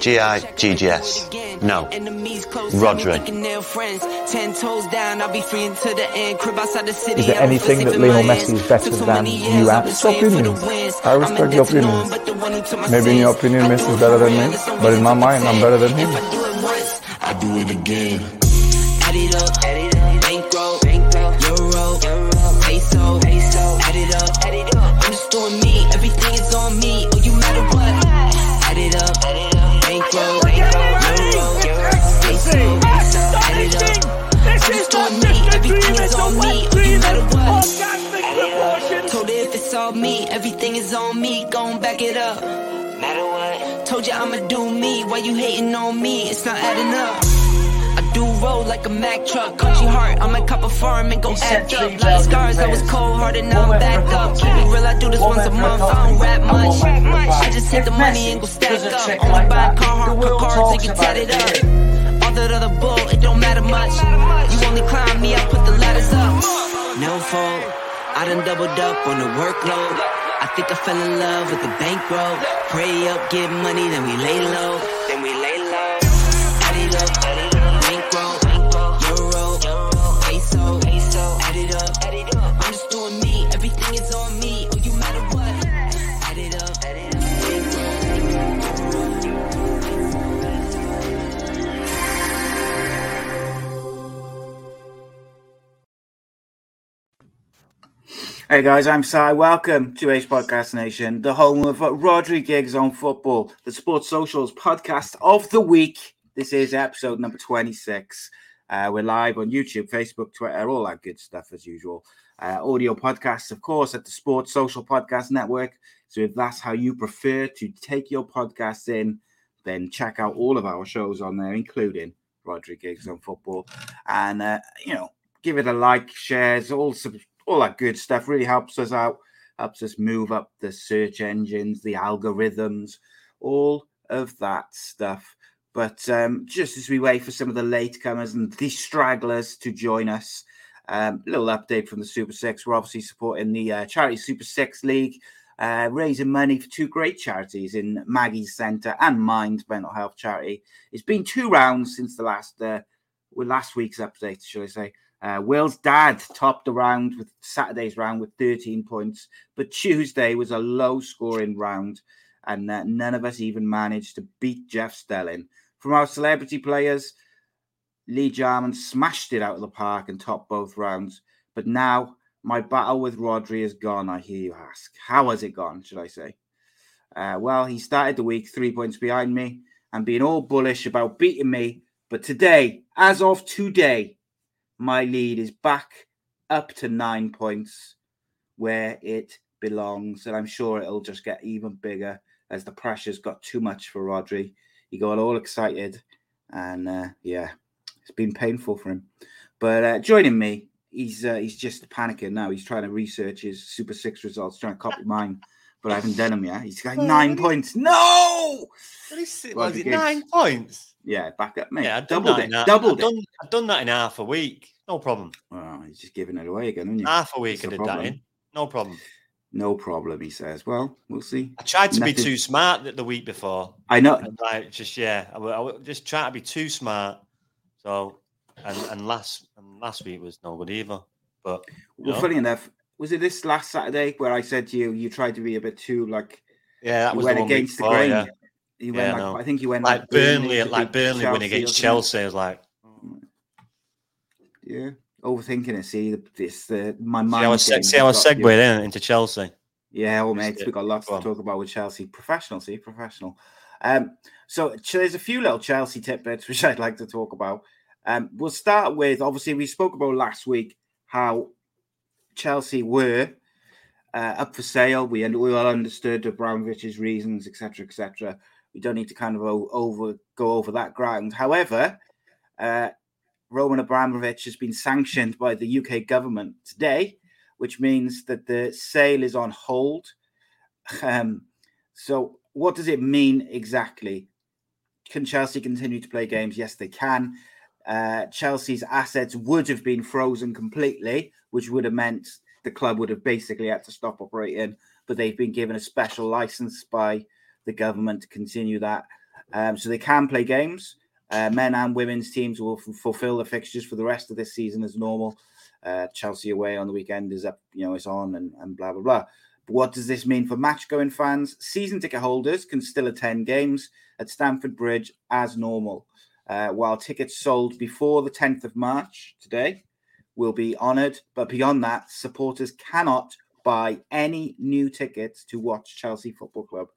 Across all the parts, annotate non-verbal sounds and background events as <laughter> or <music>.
GI, GGS. No. Rhodri. Is there anything that Lionel Messi is better than you at? It's opinions. I respect your opinions. Maybe in your opinion, Messi is better than me, but in my mind, I'm better than him. I do it again. Everything is on me. Gon' back it up. Matter what? Told you I'ma do me. Why you hating on me? It's not adding up. I do roll like a Mack truck. Country heart, I might cop a farm and go act up. Like scars, I was cold hearted, now I'm back up. Keep it real, I do this once a month. I don't rap much. I just hit the money and go stack up. Only buy a car, hard car cards and get tatted up. All that other bull, it don't matter much. You only climb me, I put the ladders up. No fault, I done doubled up on the workload. Think I fell in love with the bankroll. Pray up, get money, then we lay low. Then we lay Hey guys, I'm Si. Welcome to A.C.E Podcast Nation, the home of Rhodri Giggs on Football, the Sports Socials podcast of the week. This is episode number 26. Uh, we're live on YouTube, Facebook, Twitter, all that good stuff as usual. Uh, audio podcasts, of course, at the Sports Social Podcast Network. So if that's how you prefer to take your podcasts in, then check out all of our shows on there, including Rhodri Giggs on Football. And, uh, you know, give it a like, shares, all sub- all that good stuff really helps us out, helps us move up the search engines, the algorithms, all of that stuff. But um, just as we wait for some of the latecomers and the stragglers to join us, um, little update from the Super Six. We're obviously supporting the uh, Charity Super Six League, uh, raising money for two great charities in Maggie's Centre and Mind Mental Health Charity. It's been two rounds since the last, uh, well, last week's update, should I say. Uh, Will's dad topped the round with Saturday's round with 13 points, but Tuesday was a low scoring round, and uh, none of us even managed to beat Jeff Stelling. From our celebrity players, Lee Jarman smashed it out of the park and topped both rounds. But now my battle with Rhodri is gone, I hear you ask. How has it gone, should I say? Uh, well, he started the week three points behind me and being all bullish about beating me. But today, as of today, my lead is back up to nine points where it belongs. And I'm sure it'll just get even bigger as the pressure's got too much for Rhodri. He got all excited and uh, yeah, it's been painful for him. But uh, joining me, he's uh, he's just panicking now. He's trying to research his Super Six results, trying to copy mine, but I haven't done them yet. He's got nine points. No, What is it? Was it nine points? Yeah, back up, mate. Yeah, I've done doubled that it, in half- doubled I've it. done, I've done that in half a week. No problem. Oh, he's just giving it away again, isn't he? Half a week That's I that in. No problem. No problem, he says. Well, we'll see. I tried to be too smart the, the week before. I know. And like just yeah, I, I just trying to be too smart. So and and last and last week was no good either. But Well, know, funny enough, was it this last Saturday where I said to you, you tried to be a bit too like yeah, that you was went the one week against the grain? yeah. Yeah, went I like. I think you went Like Burnley, to like Burnley winning against wasn't it? Chelsea. Was like, Yeah, overthinking it. See, this the my see mind. how I, se- see how I has got segued in into Chelsea. Yeah, well, mate, it. we got lots Go to talk about with Chelsea. Professional, see, professional. Um, so there's a few little Chelsea tidbits <laughs> which I'd like to talk about. Um, we'll start with obviously we spoke about last week how Chelsea were uh, up for sale. We we all understood Abramovich's reasons, etc., etc. We don't need to kind of over go over that ground. However, Uh, Roman Abramovich has been sanctioned by the UK government today, which means that the sale is on hold. Um, so, what does it mean exactly? Can Chelsea continue to play games? Yes, they can. Uh, Chelsea's assets would have been frozen completely, which would have meant the club would have basically had to stop operating. But they've been given a special license by the government to continue that. Um, so they can play games. Uh, men and women's teams will f- fulfill the fixtures for the rest of this season as normal. Uh, Chelsea away on the weekend is up, you know, it's on and, and blah blah blah. But what does this mean for match going fans? Season ticket holders can still attend games at Stamford Bridge as normal, uh, while tickets sold before the 10th of March today will be honoured. But beyond that, supporters cannot buy any new tickets to watch Chelsea Football Club.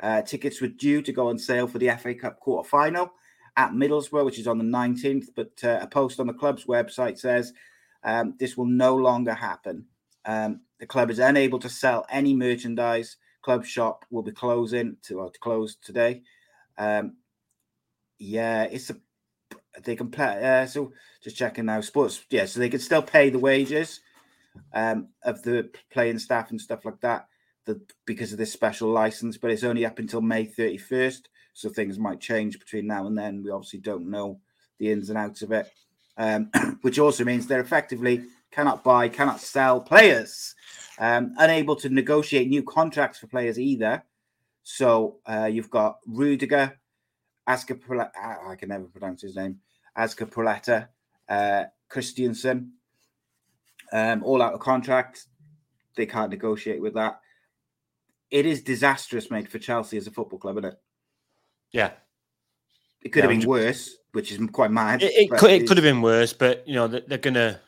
Uh, tickets were due to go on sale for the FA Cup quarter final at Middlesbrough, which is on the 19th. But uh, a post on the club's website says um, this will no longer happen. Um, the club is unable to sell any merchandise. Club shop will be closing to, to close today. Um, yeah, it's a they can play. Uh, so just checking now, sports. Yeah, so they can still pay the wages um, of the playing staff and stuff like that. The, because of this special license, but it's only up until May 31st. So things might change between now and then. We obviously don't know the ins and outs of it, um, <clears throat> which also means they're effectively cannot buy, cannot sell players, um, unable to negotiate new contracts for players either. So uh, you've got Rudiger, Aska, I can never pronounce his name, Proletta, uh, Christensen, um, all out of contract. They can't negotiate with that. It is disastrous, mate, for Chelsea as a football club, isn't it? Yeah. It could Yeah, have been worse, which is quite mad. It, it could, it could have been worse, but you know they- they're gonna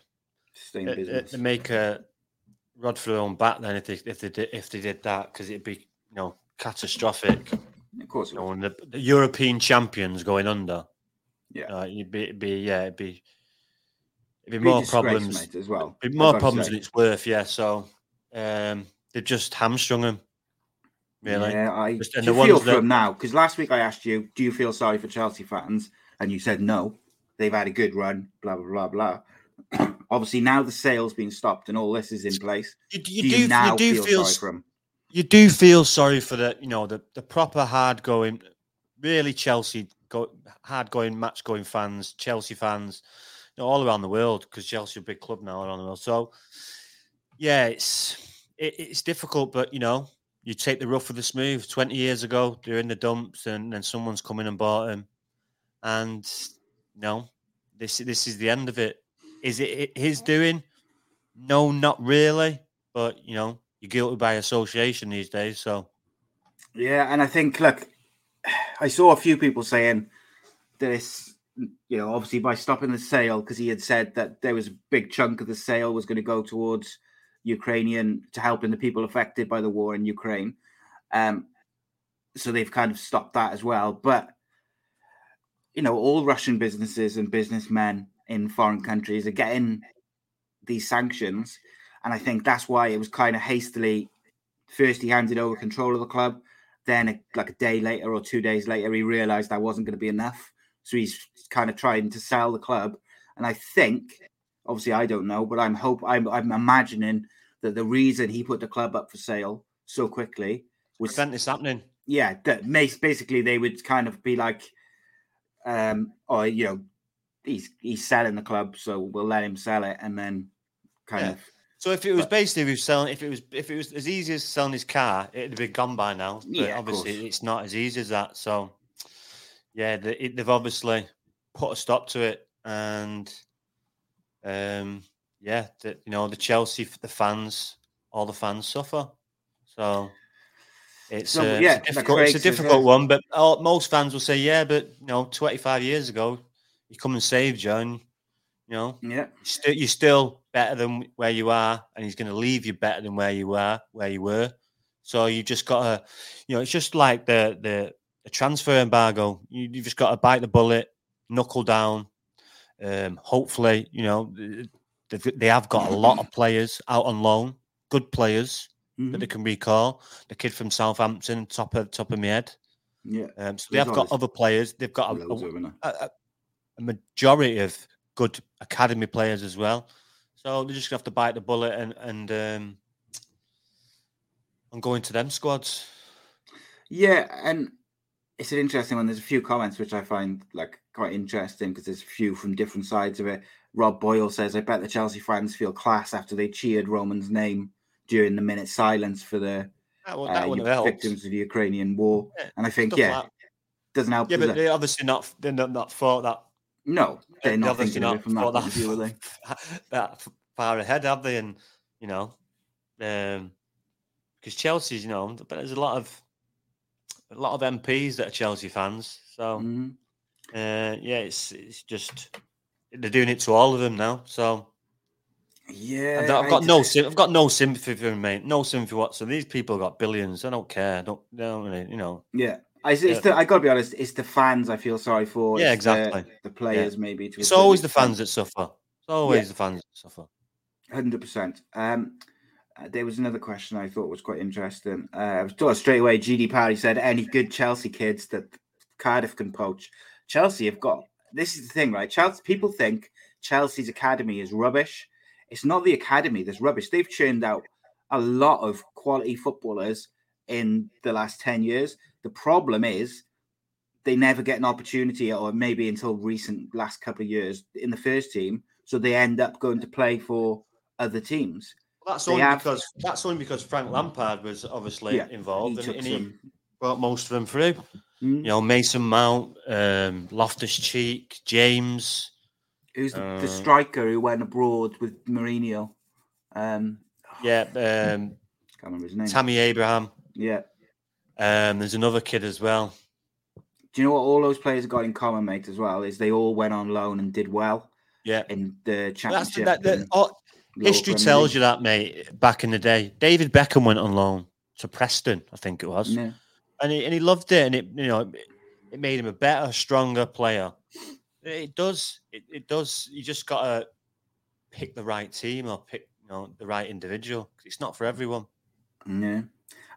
stay in uh, uh, make a rod for their own back then if they if they did if they did that because it'd be you know catastrophic. Of course, it You know, and the, the European champions going under. Yeah. uh, you'd be, it'd be yeah, it'd be it'd be Big more problems. mate, as well. It'd be more problems than it's worth. Yeah, so um, they've just hamstrung him. Really, Yeah, I Just- and the feel for that- them now because last week I asked you, do you feel sorry for Chelsea fans? And you said no. They've had a good run. Blah blah blah blah. <clears throat> Obviously, now the sale's been stopped and all this is in place. you, Do you you, do you now do feel, feel sorry for them? you do feel sorry for the you know the the proper hard going, really Chelsea go hard going match going fans, Chelsea fans, you know, all around the world because Chelsea are a big club now around the world. So yeah, it's it, it's difficult, but you know you take the rough with the smooth. Twenty years ago, they're in the dumps, and then someone's come in and bought them, and no, this this is the end of it. Is it his doing? No, not really. But you know, you're guilty by association these days. So Yeah, and I think look, I saw a few people saying this, you know, obviously by stopping the sale because he had said that there was a big chunk of the sale was going to go towards Ukrainian to helping the people affected by the war in Ukraine. Um, so they've kind of stopped that as well. But you know, all Russian businesses and businessmen in foreign countries are getting these sanctions, and I think that's why it was kind of hastily. First, he handed over control of the club. Then, like a day later or two days later, he realised that wasn't going to be enough. So he's kind of trying to sell the club. And I think, obviously, I don't know, but I'm hope I'm, I'm imagining that the reason he put the club up for sale so quickly was prevent this happening. yeah, that basically they would kind of be like, um, or you know, he's he's selling the club, so we'll let him sell it, and then kind Yeah. of So if it was But- basically was selling, if it was if it was as easy as selling his car, it'd be gone by now. But Yeah, obviously, it's not as easy as that. So yeah, they, it, they've obviously put a stop to it, and um, yeah, the, you know the Chelsea, the fans, all the fans suffer. So. It's, So, uh, yeah, it's, a difficult, it's a difficult one, but all, most fans will say, "Yeah, but you know, 25 years ago, you come and saved you, and you know, yeah, you're still, you're still better than where you are, and he's going to leave you better than where you are, where you were. So you just got to, you know, it's just like the the, the transfer embargo. You you just got to bite the bullet, knuckle down. Um, hopefully, you know, they've, they have got a lot of players out on loan, good players that mhm, they can recall. The kid from Southampton, top of top of my head. yeah. Um, so they have got other players. They've got a, Loads a, of them, innit? a, a a majority of good academy players as well. So they're just gonna have to bite the bullet and and um, and go into them squads. Yeah, and it's an interesting one. There's a few comments which I find like quite interesting because there's a few from different sides of it. Rob Boyle says, "I bet the Chelsea fans feel class after they cheered Roman's name during the minute silence for the That, would- that uh, have victims of the Ukrainian war." Yeah, And I think, yeah, like doesn't help. Yeah, but they obviously not they're not, not thought that no, they're they not obviously thinking of from that of view, are they? <laughs> that far ahead, have they? And you know, um, because Chelsea's, you know, but there's a lot of a lot of MPs that are Chelsea fans. So Mhm. uh, yeah, it's it's just they're doing it to all of them now. So Yeah, I've, I've got no I've got no sympathy for them, mate. No sympathy whatsoever. These people got billions. I don't care. I don't, they don't really, you know. Yeah, I, it's Yeah. the, I got to be honest. It's the fans I feel sorry for. Yeah, it's exactly. The, players, maybe. To It's certain always the fans that suffer. It's always the fans that suffer. Hundred percent. Um, uh, there was another question I thought was quite interesting. Uh, I was told straight away. GD Parry said, "Any good Chelsea kids that Cardiff can poach?" Chelsea have got. This is the thing, right? Chelsea people think Chelsea's academy is rubbish. It's not the academy that's rubbish. They've churned out a lot of quality footballers in the last ten years. The problem is they never get an opportunity, or maybe until recent last couple of years in the first team. So they end up going to play for other teams. Well, that's They only have- because that's only because Frank Lampard was obviously Yeah, involved, he and, and he brought most of them through. Mm. You know, Mason Mount, um, Loftus Cheek, James. Who's the, Uh, the striker who went abroad with Mourinho? Um, Yeah, <sighs> um, can't remember his name. Tammy Abraham. yeah. Um, there's another kid as well. Do you know what all those players got in common, mate? As well, is they all went on loan and did well Yeah, in the championship. that, that, oh, history Premier tells League. you that, mate. Back in the day, David Beckham went on loan to Preston, I think it was. Yeah. And he, and he loved it, and it you know it, it made him a better, stronger player. It does, it, it does. You just gotta pick the right team or pick you know the right individual. It's not for everyone. Yeah.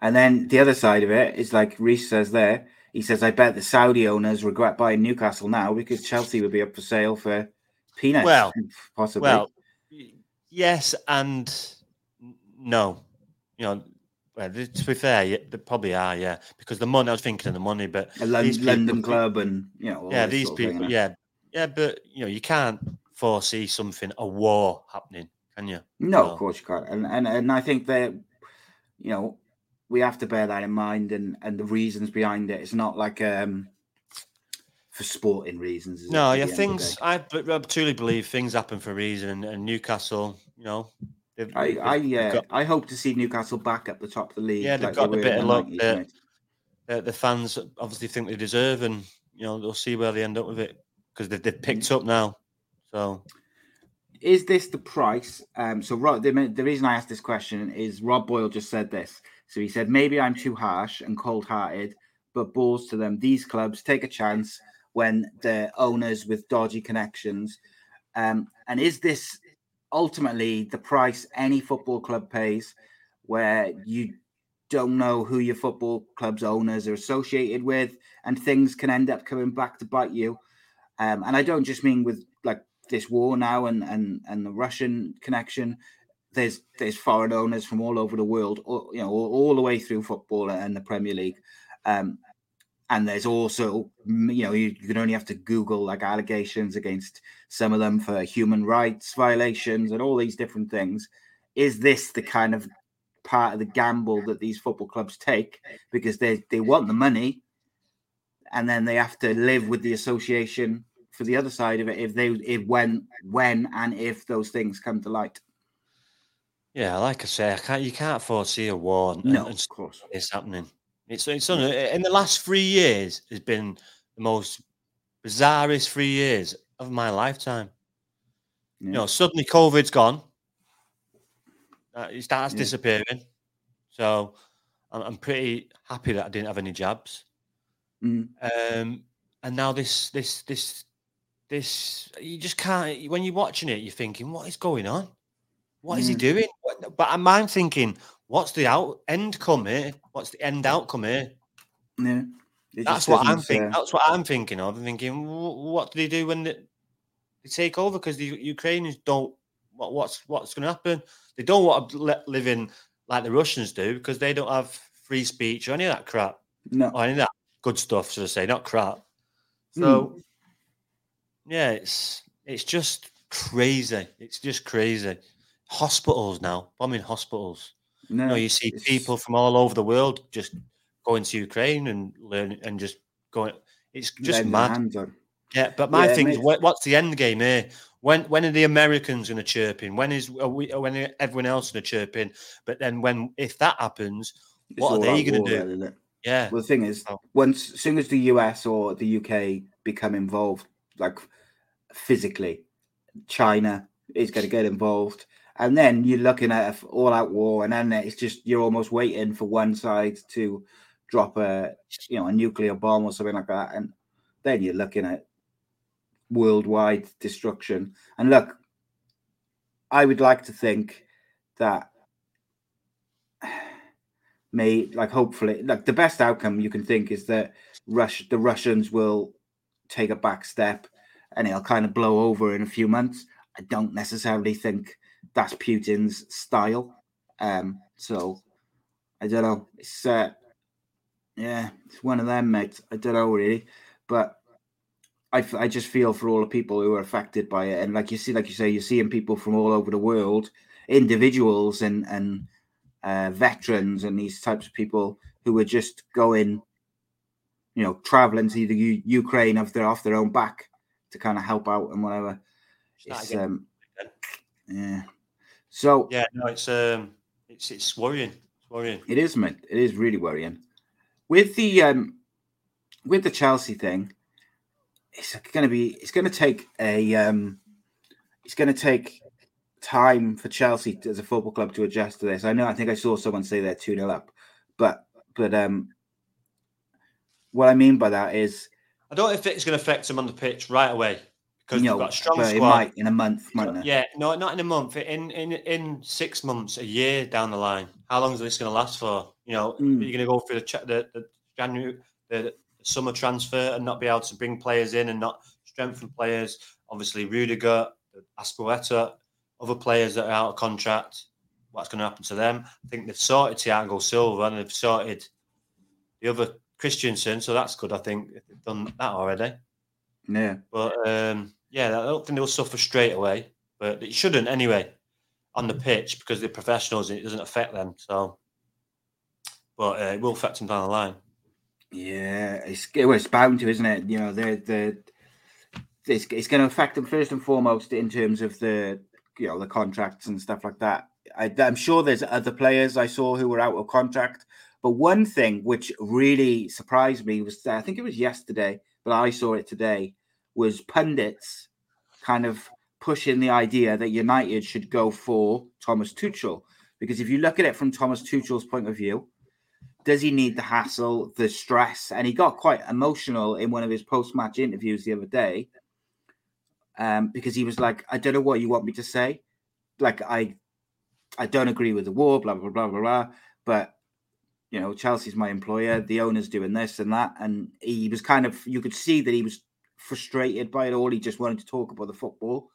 And then the other side of it is like Reese says there. He says, I bet the Saudi owners regret buying Newcastle now because Chelsea would be up for sale for peanuts. Well, possibly. Well, yes and no. You know, well, to be fair, yeah, they probably are, yeah, because the money. I was thinking of the money, but a these people- London club and, you know, all yeah, these of thing, people, yeah, yeah, but you know, you can't foresee something a war happening, can you? No, of course you can't. And, and, and I think that, you know, we have to bear that in mind and, and the reasons behind it. It's not like um for sporting reasons. No, yeah, the end of the things. I, I, truly believe things happen for a reason, and Newcastle, you know, they've, I, they've- I, yeah, got- I hope to see Newcastle back at the top of the league. Yeah, they've like got they a bit of luck 90s, there. uh, the fans obviously think they deserve, and you know they'll see where they end up with it because they've, they've picked up now. So Is this the price? Um, so Rob, the, the reason I asked this question is Rob Boyle just said this. So he said maybe I'm too harsh and cold-hearted, but balls to them. These clubs take a chance when the owners with dodgy connections. Um, and is this ultimately the price any football club pays, where you don't know who your football club's owners are associated with, and things can end up coming back to bite you? Um, and I don't just mean with like this war now and and and the Russian connection. There's there's foreign owners from all over the world, all, you know, all, all the way through football and the Premier League. Um, and there's also, you know, you, you can only have to Google like allegations against some of them for human rights violations and all these different things. Is this the kind of part of the gamble that these football clubs take because they they want the money, and then they have to live with the association for the other side of it if they if when when and if those things come to light. yeah, like I say, I can't. You can't foresee a war and, No, and of course. it's happening. It's it's un- in the last three years has been the most bizarrest three years of my lifetime. Yeah. You know, suddenly COVID's gone. Uh, it starts Yeah. disappearing. So I'm, I'm pretty happy that I didn't have any jabs. Mm. Um, and now this, this, this, this, you just can't. When you're watching it, you're thinking, "What is going on? What is he Mm. doing?" But I'm thinking, "What's the out end come here? What's the end outcome here?" Yeah. That's what I'm thinking. That's what I'm thinking of. I'm thinking, what do they do when the, they take over because the Ukrainians don't. What, what's what's going to happen? They don't want to let, live in like the Russians do because they don't have free speech or any of that crap. No, or any of that good stuff, should I say? Not crap. So, mm. yeah, it's it's just crazy. It's just crazy. Hospitals now, bombing hospitals. No, you, see people from all over the world just going to Ukraine and learn and just going. It's just mad. Yeah, but my yeah, thing is, what's the end game here? When when are the Americans going to chirp in? When is are we? When everyone else going to chirp in? But then when if that happens, it's what are they going to do? Yeah. Well, the thing is, oh. once as soon as the US or the UK become involved, like physically, China is going to get involved, and then you're looking at an all-out war, and then it's just you're almost waiting for one side to drop a you know a nuclear bomb or something like that, and then you're looking at worldwide destruction. And look, I would like to think that <sighs> may like hopefully like the best outcome you can think is that Rush the Russians will take a back step and it'll kind of blow over in a few months. I don't necessarily think that's Putin's style. Um, so I don't know. It's uh, yeah, it's one of them, mate. I don't know really, but I, I just feel for all the people who are affected by it. And like you see, like you say, you're seeing people from all over the world, individuals and and uh, veterans and these types of people who are just going, you know, traveling to the U- Ukraine off their off their own back to kind of help out and whatever. It's, um, yeah. So yeah, no, it's um, it's it's worrying. It's worrying. It is, mate. It is really worrying. With the um, with the Chelsea thing, it's going to be it's going to take a um, it's going to take time for Chelsea as a football club to adjust to this. I know I think I saw someone say they're 2 0 up, but but um, what I mean by that is I don't know if it's going to affect them on the pitch right away because you know, they've got strong squad. It might in a month, might Yeah, no, not in a month. In in in six months, a year down the line. How long is this going to last for? You know, mm. you're going to go through the the, the January the summer transfer and not be able to bring players in and not strengthen players. Obviously, Rudiger, Azpilicueta, other players that are out of contract. What's going to happen to them? I think they've sorted Thiago Silva and they've sorted the other Christensen, so that's good. I think they've done that already. Yeah, but um, yeah, I don't think they'll suffer straight away, but it shouldn't anyway on the pitch because they're professionals and it doesn't affect them. So, but uh, it will affect them down the line. Yeah, it's well, it's bound to, isn't it? You know, the the it's, it's going to affect them first and foremost in terms of the you know the contracts and stuff like that. I, I'm sure there's other players I saw who were out of contract, but one thing which really surprised me was I think it was yesterday, but I saw it today was pundits kind of pushing the idea that United should go for Thomas Tuchel because if you look at it from Thomas Tuchel's point of view, does he need the hassle, the stress? And he got quite emotional in one of his post-match interviews the other day, um, because he was like, "I don't know what you want me to say. Like, I, I don't agree with the war, blah blah blah blah blah. But you know, Chelsea's my employer. The owner's doing this and that, and he was kind of, you could see that he was frustrated by it all. He just wanted to talk about the football.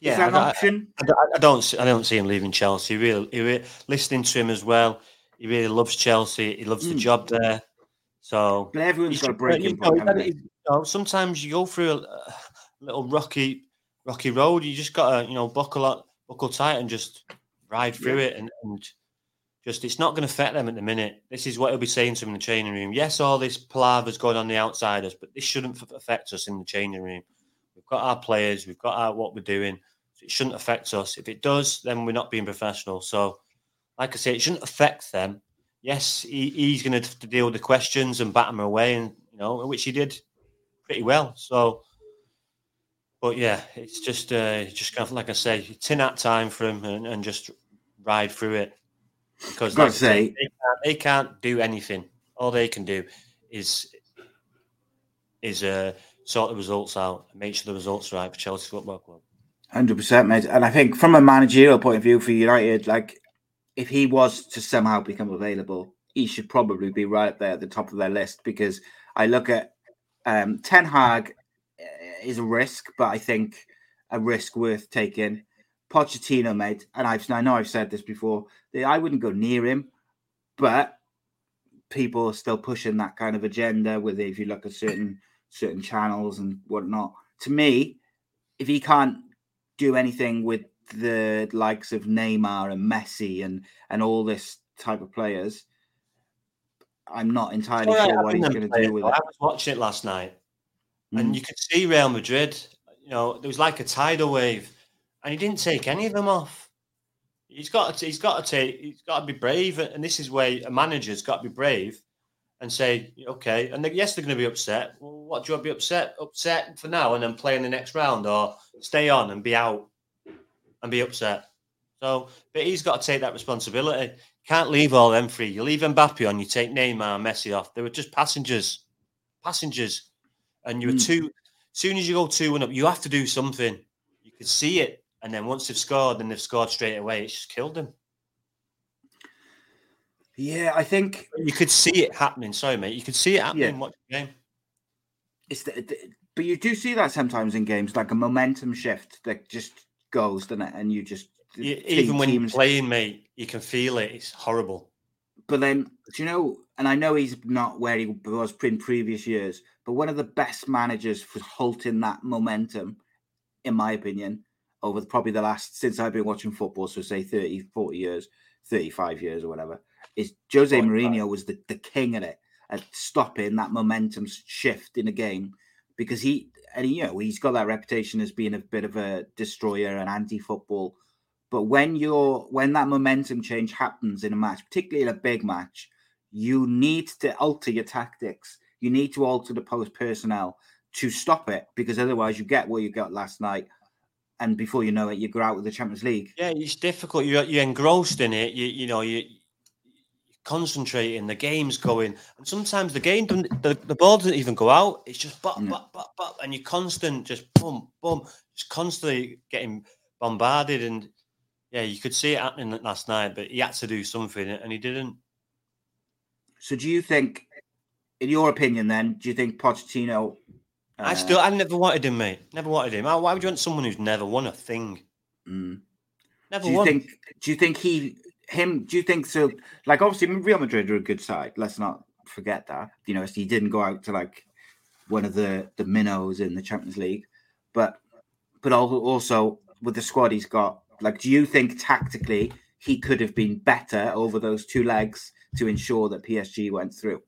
Yeah, Is that an I, option? I, I, don't. I don't see him leaving Chelsea. Really, really, listening to him as well he really loves Chelsea. He loves mm. the job there. So but everyone's got a breaking point. You know, sometimes you go through a, a, little rocky, rocky road. You just got to, you know, buckle up, buckle tight, and just ride through yeah. it. And, and just, it's not going to affect them at the minute. This is what he'll be saying to them in the training room. Yes, all this palaver's going on the outsiders, but this shouldn't affect us in the changing room. We've got our players. We've got our what we're doing. So it shouldn't affect us. If it does, then we're not being professional. So like I say, it shouldn't affect them. Yes, he, he's going to deal with the questions and bat them away, and you know, which he did pretty well. So, but yeah, it's just uh, just kind of like I say, it's in that time for him and, and just ride through it because, like say, they, can't, they, can't, do anything. All they can do is is uh, sort the results out and make sure the results are right for Chelsea Football Club. Hundred percent, mate. And I think from a managerial point of view for United, like if he was to somehow become available, he should probably be right up there at the top of their list because I look at um, Ten Hag. is a risk, but I think a risk worth taking. Pochettino, mate, and I've I know I've said this before. I wouldn't go near him, but people are still pushing that kind of agenda. With if you look at certain certain channels and whatnot, to me, if he can't do anything with the likes of Neymar and Messi and and all this type of players, I'm not entirely sure what he's going to do with it. I was watching it last night, mm. and you could see Real Madrid. You know, there was like a tidal wave, and he didn't take any of them off. He's got to. He's got to take. He's got to be brave, and this is where a manager's got to be brave and say, okay, and they, yes, they're going to be upset. Well, what do you want to be upset? Upset for now, and then play in the next round, or stay on and be out and be upset. So, but he's got to take that responsibility. Can't leave all them free. You leave Mbappe on, you take Neymar, Messi off. They were just passengers, passengers, and you were mm. two. As soon as you go two and up, you have to do something. You could see it, and then once they've scored, and they've scored straight away, it's just killed them. Yeah, I think you could see it happening. Sorry, mate, you could see it happening. Yeah. Watch the game. It's the, the, but you do see that sometimes in games, like a momentum shift that just goes, doesn't it? And you just you, even when you're playing, mate, you can feel it. It's horrible. But then, do you know? And I know he's not where he was in previous years, but one of the best managers for halting that momentum, in my opinion, over probably the last since I've been watching football, so say 30, 40 years, 35 years or whatever, is Jose Mourinho was the, the king at it, at stopping that momentum shift in a game because he and he, you know he's got that reputation as being a bit of a destroyer and anti-football. But when you're when that momentum change happens in a match, particularly in a big match, you need to alter your tactics. You need to alter the post personnel to stop it because otherwise you get what you got last night. And before you know it, you go out with the Champions League. Yeah, it's difficult. You're, you're engrossed in it. You, you know, you concentrating, the game's going, and sometimes the game the, the ball doesn't even go out. It's just but but but but, and you're constant, just boom boom, just constantly getting bombarded. And yeah, you could see it happening last night, but he had to do something, and he didn't. So, do you think, in your opinion, then, do you think Pochettino? Uh... I still, I never wanted him, mate. Never wanted him. Why would you want someone who's never won a thing? Mm. Never do you won. Think, do you think he him, do you think so? Like, obviously, Real Madrid are a good side. Let's not forget that. You know, he didn't go out to like one of the the minnows in the Champions League, but but also with the squad he's got, like, do you think tactically he could have been better over those two legs to ensure that PSG went through?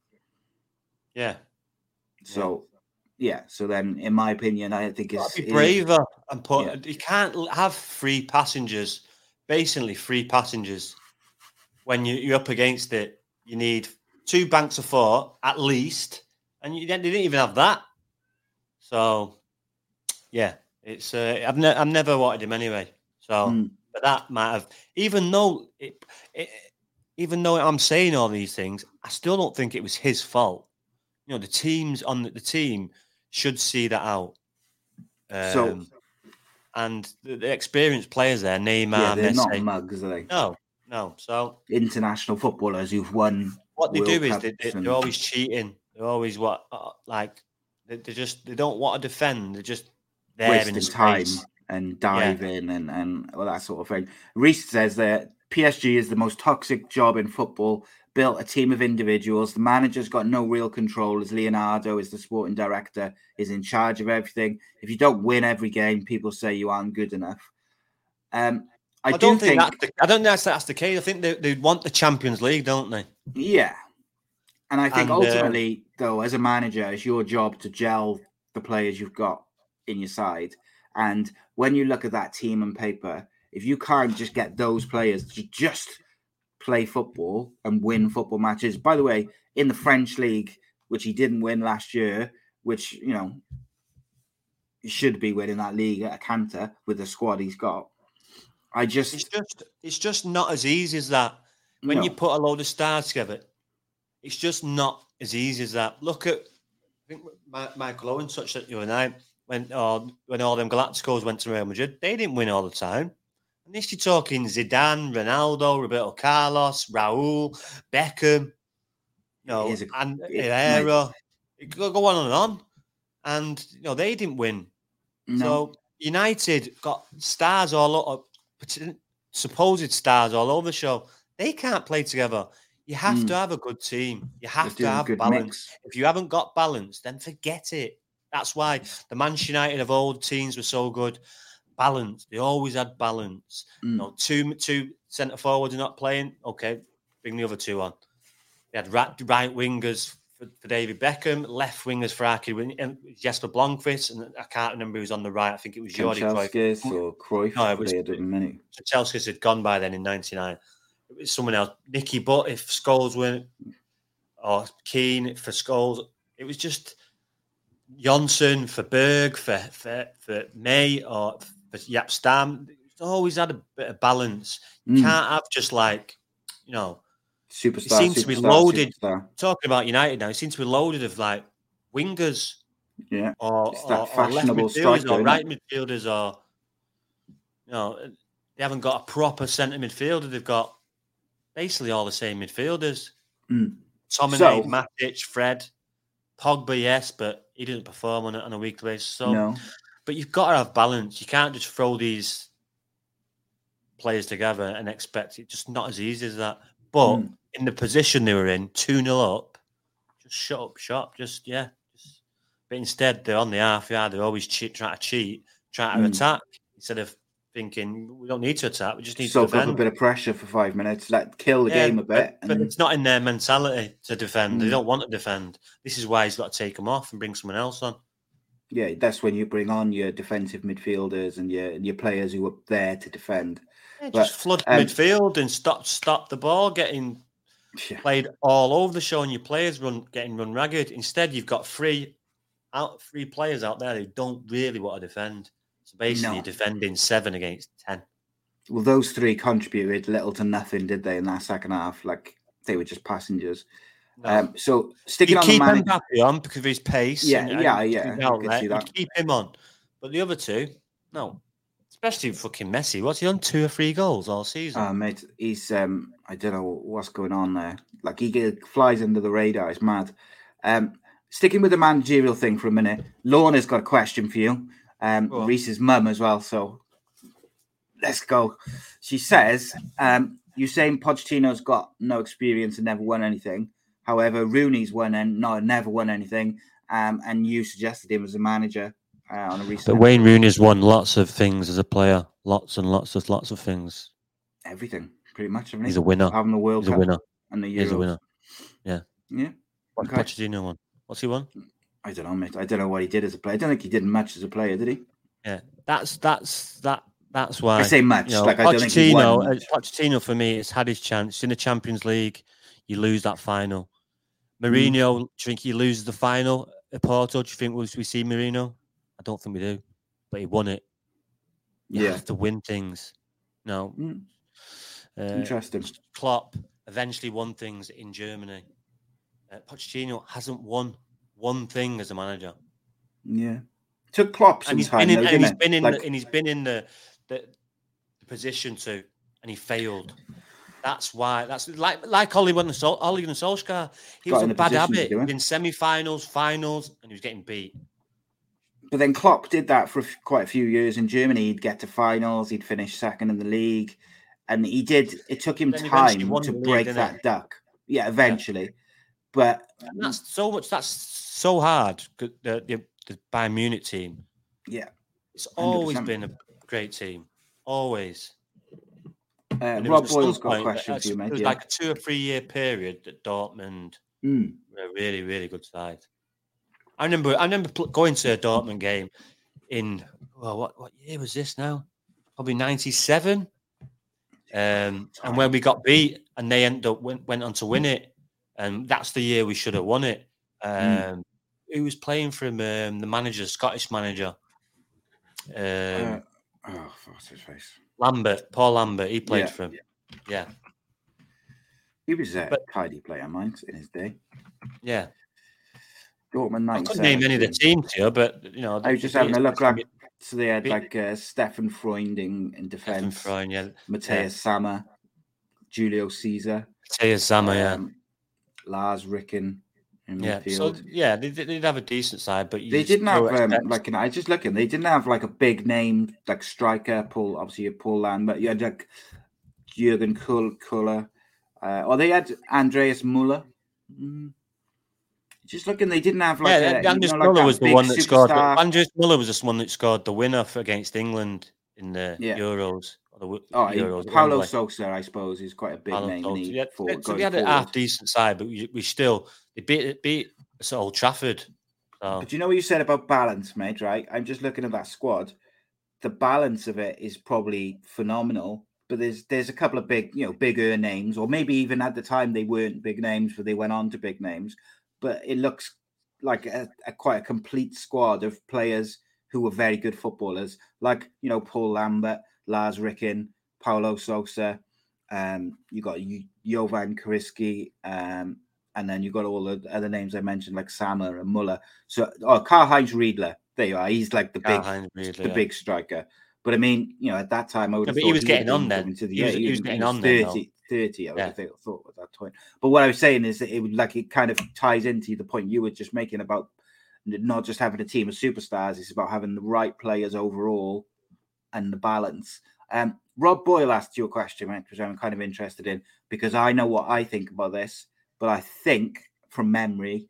Yeah. So. Yeah, so then, in my opinion, I think it's be braver and put. Yeah. You can't have free passengers, basically free passengers when you, you're up against it, you need two banks of four at least, and you didn't, didn't even have that. So, yeah, it's uh, I've, ne- I've never wanted him anyway. So, mm. but that might have, even though it, it, even though I'm saying all these things, I still don't think it was his fault. You know, the teams on the, the team should see that out. Um, so, and the, the, experienced players there, Neymar, yeah, they're Messi, not mugs, are they? No, no. So international footballers who've won. What they World do is they, they, are always cheating. They're always what uh, like they, they, just they don't want to defend. They're just there wasting in time and diving yeah. and and all that sort of thing. Reese says that PSG is the most toxic job in football. Built a team of individuals. The manager's got no real control. As Leonardo is the sporting director, is in charge of everything. If you don't win every game, people say you aren't good enough. Um, I, I don't think, think the, I don't think that's, the case. I think they, they want the Champions League, don't they? Yeah, and I think and, uh, ultimately, uh, though, as a manager, it's your job to gel the players you've got in your side. And when you look at that team on paper, if you can't just get those players to just play football and win football matches, by the way, in the French league, which he didn't win last year, which you know should be winning that league at a canter with the squad he's got. I just it's just it's just not as easy as that. When no. you put a load of stars together, it's just not as easy as that. Look at I think Michael Owen touched it you and I when uh, when all them Galacticos went to Real Madrid. They didn't win all the time. And this you're talking Zidane, Ronaldo, Roberto Carlos, Raul, Beckham, you know, a, and Herrera. It could go on and on. And you know, they didn't win No. So United got stars all over, supposed stars all over the show. They can't play together. You have Mm. to have a good team. You have to have balance. mix. If you haven't got balance, then forget it. That's why the Manchester United of old teams were so good. Balance. They always had balance. Mm. You know, two two centre forwards are not playing. Okay, bring the other two on. They had right, right wingers for, for David Beckham, left wingers for Aki and Jesper Blomqvist, and I can't remember who was on the right. I think it was Jordi Cruyff. Or Cruyff. No, it was- had many. So Chelsea had gone by then in '99. It was someone else, Nicky Butt if Scholes went, or Keane for Scholes. It was just Johnsen for Berg, for for, for May, or for Jaap Stam. Always had a bit of balance. You Mm. can't have just like, you know, Superstar. seems to be loaded. superstar. talking about United now. It seems to be loaded of like wingers Yeah. or, or, or left midfielders striker, or right midfielders or you know they haven't got a proper centre midfielder. They've got basically all the same midfielders. Mm. Tomine, So- Matic, Fred, Pogba, yes, but he didn't perform on it on a weekly basis. So, no. But you've got to have balance. You can't just throw these players together and expect it. Just not as easy as that. But Mm. in the position they were in, two 0 up, just shut up shop. Just yeah. Just, but instead, they're on the half yard. They're always cheat, trying to cheat, trying to Mm. attack instead of thinking we don't need to attack. We just need Soak to up a bit of pressure for five minutes. Let kill the Yeah, game a bit. But, and but it's not in their mentality to defend. They Mm. don't want to defend. This is why he's got to take them off and bring someone else on. Yeah, that's when you bring on your defensive midfielders and your your players who are there to defend. Yeah, But, just flood um, midfield and stop stop the ball getting Yeah. played all over the show and your players run getting run ragged. Instead, you've got three out three players out there who don't really want to defend. So basically, No. you're defending seven against ten. Well, those three contributed little to nothing, did they, in that second half? Like they were just passengers. No. Um, so sticking you on the keep man, Mbappe on because of his pace. Yeah, and, yeah, and yeah, his I can outlet, see you keep him on, but the other two, no. Especially fucking Messi. What's he on? Two or three goals all season. oh, mate, he's um, I don't know what's going on there. Like he get, flies under the radar. It's mad. Um, sticking with the managerial thing for a minute, Lorna's got a question for you. Um, Go on. Reese's mum as well. So let's go. She says, um, "You're saying Pochettino's got no experience and never won anything. However, Rooney's won and no, never won anything. Um, and you suggested him as a manager uh, on a recent But Wayne Rooney's won lots of things as a player. Lots and lots of lots of things. everything pretty much. Haven't He's a winner. Having the World He's a winner. and the Euros. He's a winner. Yeah, Yeah. What Okay. Pochettino won? What's he won? I don't know, mate. I don't know what he did as a player. I don't think he did much as a player, did he? Yeah, that's that's that that's why I say much. You know, like I don't think Pochettino, uh, much. Pochettino for me, it's had his chance in the Champions League. You lose that final. Mm. Mourinho, do you think he loses the final at Porto? Do you think we see Mourinho? I don't think we do, but he won it. You Yeah, have to win things. No, Mm, uh, interesting. Klopp eventually won things in Germany. Uh, Pochettino hasn't won one thing as a manager. Yeah, took Klopp some and he's time. been in, though, and he's been in, Like, the, and he's been in the, the the position to, and he failed. That's why. That's like like Ole Gunnar Sol, Gunnar Solskjaer. He Got was in a bad habit in semi-finals, finals, and he was getting beat. but then Klopp did that for quite a few years in Germany. He'd get to finals. He'd finish second in the league, and he did. It took him time to league, break that it? duck. Yeah, eventually. But And that's so much. That's so hard. The, the the Bayern Munich team. yeah, It's always 100%. been a great team. Always. Uh, Rob was at some Boyle's got a question uh, for you, It was Yeah. like a two or three year period that Dortmund Mm, were a really, really good side. I remember, I remember going to a Dortmund game in well, what what year was this now? Probably ninety seven. Um, and when we got beat, and they ended up went, went on to win it, and that's the year we should have won it. Um, Mm. Who was playing for him? Um, the manager, Scottish manager, um, uh, oh, what's his face? Lambert, Paul Lambert. He played Yeah. for him. Yeah, He was a But- tidy player, mine, in his day. yeah. Dortmund I couldn't name any of the teams here, but you know, I was just having a look. Like, so they had like uh, Stefan Freund in, defense, Freund, yeah, Matthias Sammer, Julio Cesar, Matthias Sammer, yeah. um, Lars Ricken yeah, midfield. so yeah, they they did have a decent side, but they didn't have um, like an, I just looking, they didn't have like a big name like striker. Paul, obviously, Paul Land, but you had like Jurgen Kohler, uh, or they had Andreas Möller. Mm. Just looking, they didn't have like yeah. A, Andreas you know, Möller like was the one that superstar. scored. Andreas Möller was the one that scored the winner for, against England in the yeah. Euros. The, oh, Euros, Paulo Sousa, I suppose, is quite a big Paulo name. Yeah, for, so we had a half decent side, but we, we still they beat it beat at Old Trafford. So. But you know what you said about balance, mate? Right? I'm just looking at that squad. The balance of it is probably phenomenal but there's there's a couple of big, you know, bigger names, or maybe even at the time they weren't big names, but they went on to big names. But it looks like a, a quite a complete squad of players who were very good footballers, like you know Paul Lambert, Lars Ricken, Paulo Sousa. Um, you got Jovan Kirsky, um, and then you've got all the other names I mentioned, like Sammer and Möller. So, oh, Karl Heinz Riedle, there you are. He's like the big, Riedle, the yeah. big striker. But I mean, you know, at that time, I would have he was getting on then. To the, he, was, he was getting on 30, then. 30, I would yeah. have thought at that point. But what I was saying is that it would like it kind of ties into the point you were just making about not just having a team of superstars, it's about having the right players overall and the balance. Um, Rob Boyle asked you a question, which I'm kind of interested in because I know what I think about this, but I think from memory,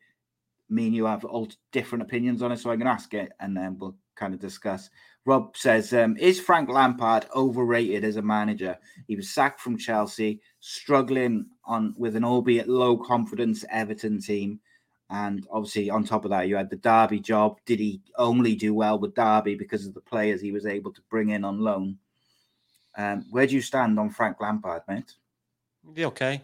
me and you have all different opinions on it. So I'm going to ask it and then we'll kind of discuss. Rob says, um, Is Frank Lampard overrated as a manager? He was sacked from Chelsea, struggling on with an albeit low confidence Everton team. And obviously, on top of that, you had the Derby job. Did he only do well with Derby because of the players he was able to bring in on loan? Um, where do you stand on Frank Lampard, mate? Be okay.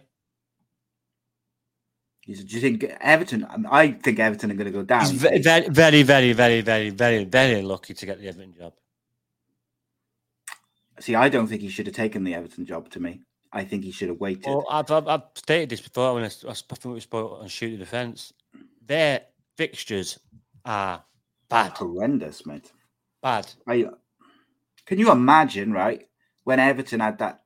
Do you think Everton? Um, I think Everton are going to go down. He's very, very, very, very, very, very, very, lucky to get the Everton job. See, I don't think he should have taken the Everton job. To me, I think he should have waited. Well, I've, I've, I've stated this before when I, I think we spoke on shoot the defence. Their fixtures are bad, horrendous, mate. Bad. I, can you imagine, right? When Everton had that,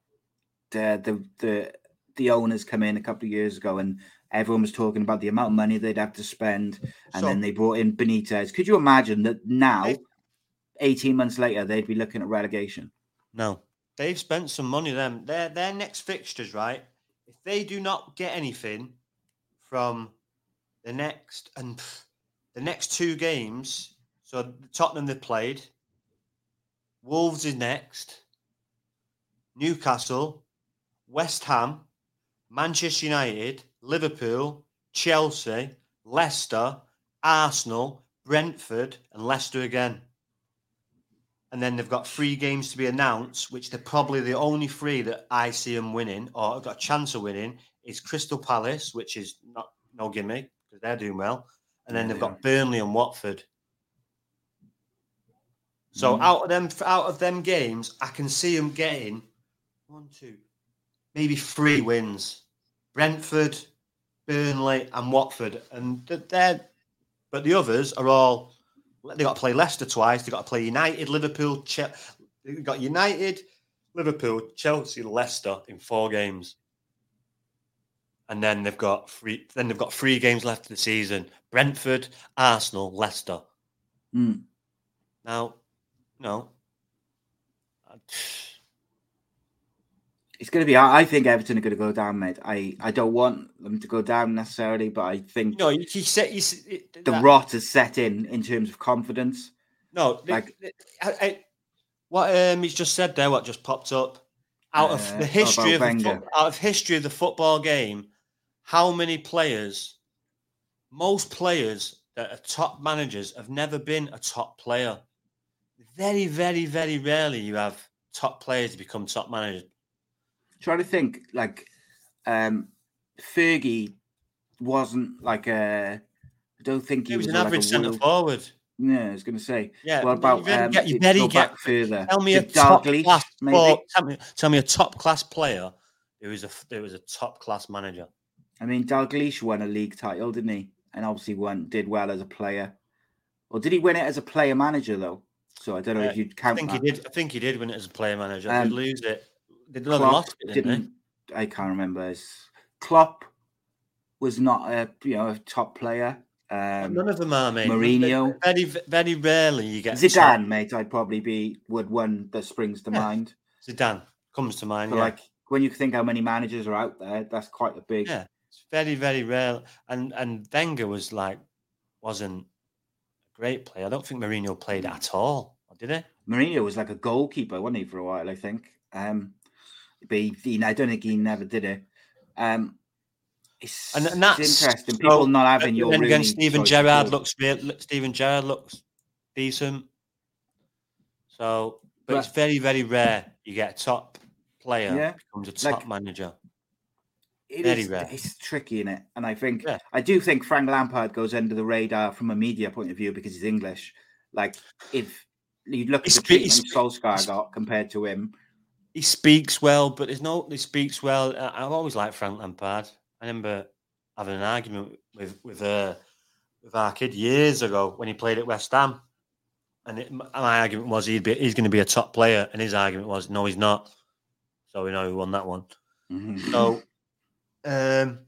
the the the the owners come in a couple of years ago and Everyone was talking about the amount of money they'd have to spend, and so, then they brought in Benitez. Could you imagine that now, 18 months later, they'd be looking at relegation? No. They've spent some money them. Their their next fixtures, right? If they do not get anything from the next and the next two games, so Tottenham they played, Wolves is next, Newcastle, West Ham, Manchester United, Liverpool, Chelsea, Leicester, Arsenal, Brentford, and Leicester again. And then they've got three games to be announced, which they're probably the only three that I see them winning or have got a chance of winning is Crystal Palace, which is not no gimme because they're doing well. And then they've got Burnley and Watford. So mm. out of them out of them games, I can see them getting one, two, maybe three wins. Brentford, Burnley, and Watford, and they're but the others are all they got to play Leicester twice. They got to play United, Liverpool, che- they got United, Liverpool, Chelsea, Leicester in four games, and then they've got three. Then they've got three games left of the season: Brentford, Arsenal, Leicester. Mm. Now, no. It's going to be. I think Everton are going to go down, mate. I, I don't want them to go down necessarily, but I think no. You, said the that, rot has set in in terms of confidence. No, like I, I, what um he's just said there. What just popped up out uh, of the history of the, out of history of the football game. How many players? Most players that are top managers have never been a top player. Very, very, very rarely you have top players become top managers trying to think like um Fergie wasn't like a I don't think he, he was, was, an average like centre world... forward. Yeah, I was going to say. Yeah. What about you um, get, you better get further? Tell me a top class. tell, me, tell me a top class player who is a who was a top class manager. I mean, Dalglish won a league title, didn't he? And obviously won did well as a player. Or did he win it as a player manager though? So I don't know uh, if you'd count. I think that. he did. I think he did win it as a player manager. Um, did lose it. They lost it, didn't, didn't I can't remember. It's Klopp was not a you know a top player. Um, None of them are, mate. Mourinho. Very, very rarely you get Zidane, mate. I'd probably be would one that springs to Yeah. mind. Zidane comes to mind. Yeah. like when you think how many managers are out there, that's quite a big. Yeah, it's very, very rare. And and Wenger was like wasn't a great player. I don't think Mourinho played at all. Did he? Mourinho was like a goalkeeper, wasn't he, for a while? I think. Um, but he, he- I don't think he never did it. Um, it's, And, and it's that's interesting. so- People not having your then Rooney again. Steven choice Gerrard looks real. Steven Gerrard looks decent. So, but, it's very, very rare you get a top player Yeah, becomes a top like- manager. It Very is- rare. It's tricky in it, and I think Yeah. I do think Frank Lampard goes under the radar from a media point of view because he's English. Like if you look at He's the treatment Solskjaer got compared to him, he speaks well, but there's no. He speaks well. I've always liked Frank Lampard. I remember having an argument with with uh, with our kid years ago when he played at West Ham, and it, my argument was he'd be he's going to be a top player, and his argument was no, he's not. So we know who won that one. Mhm. So, um,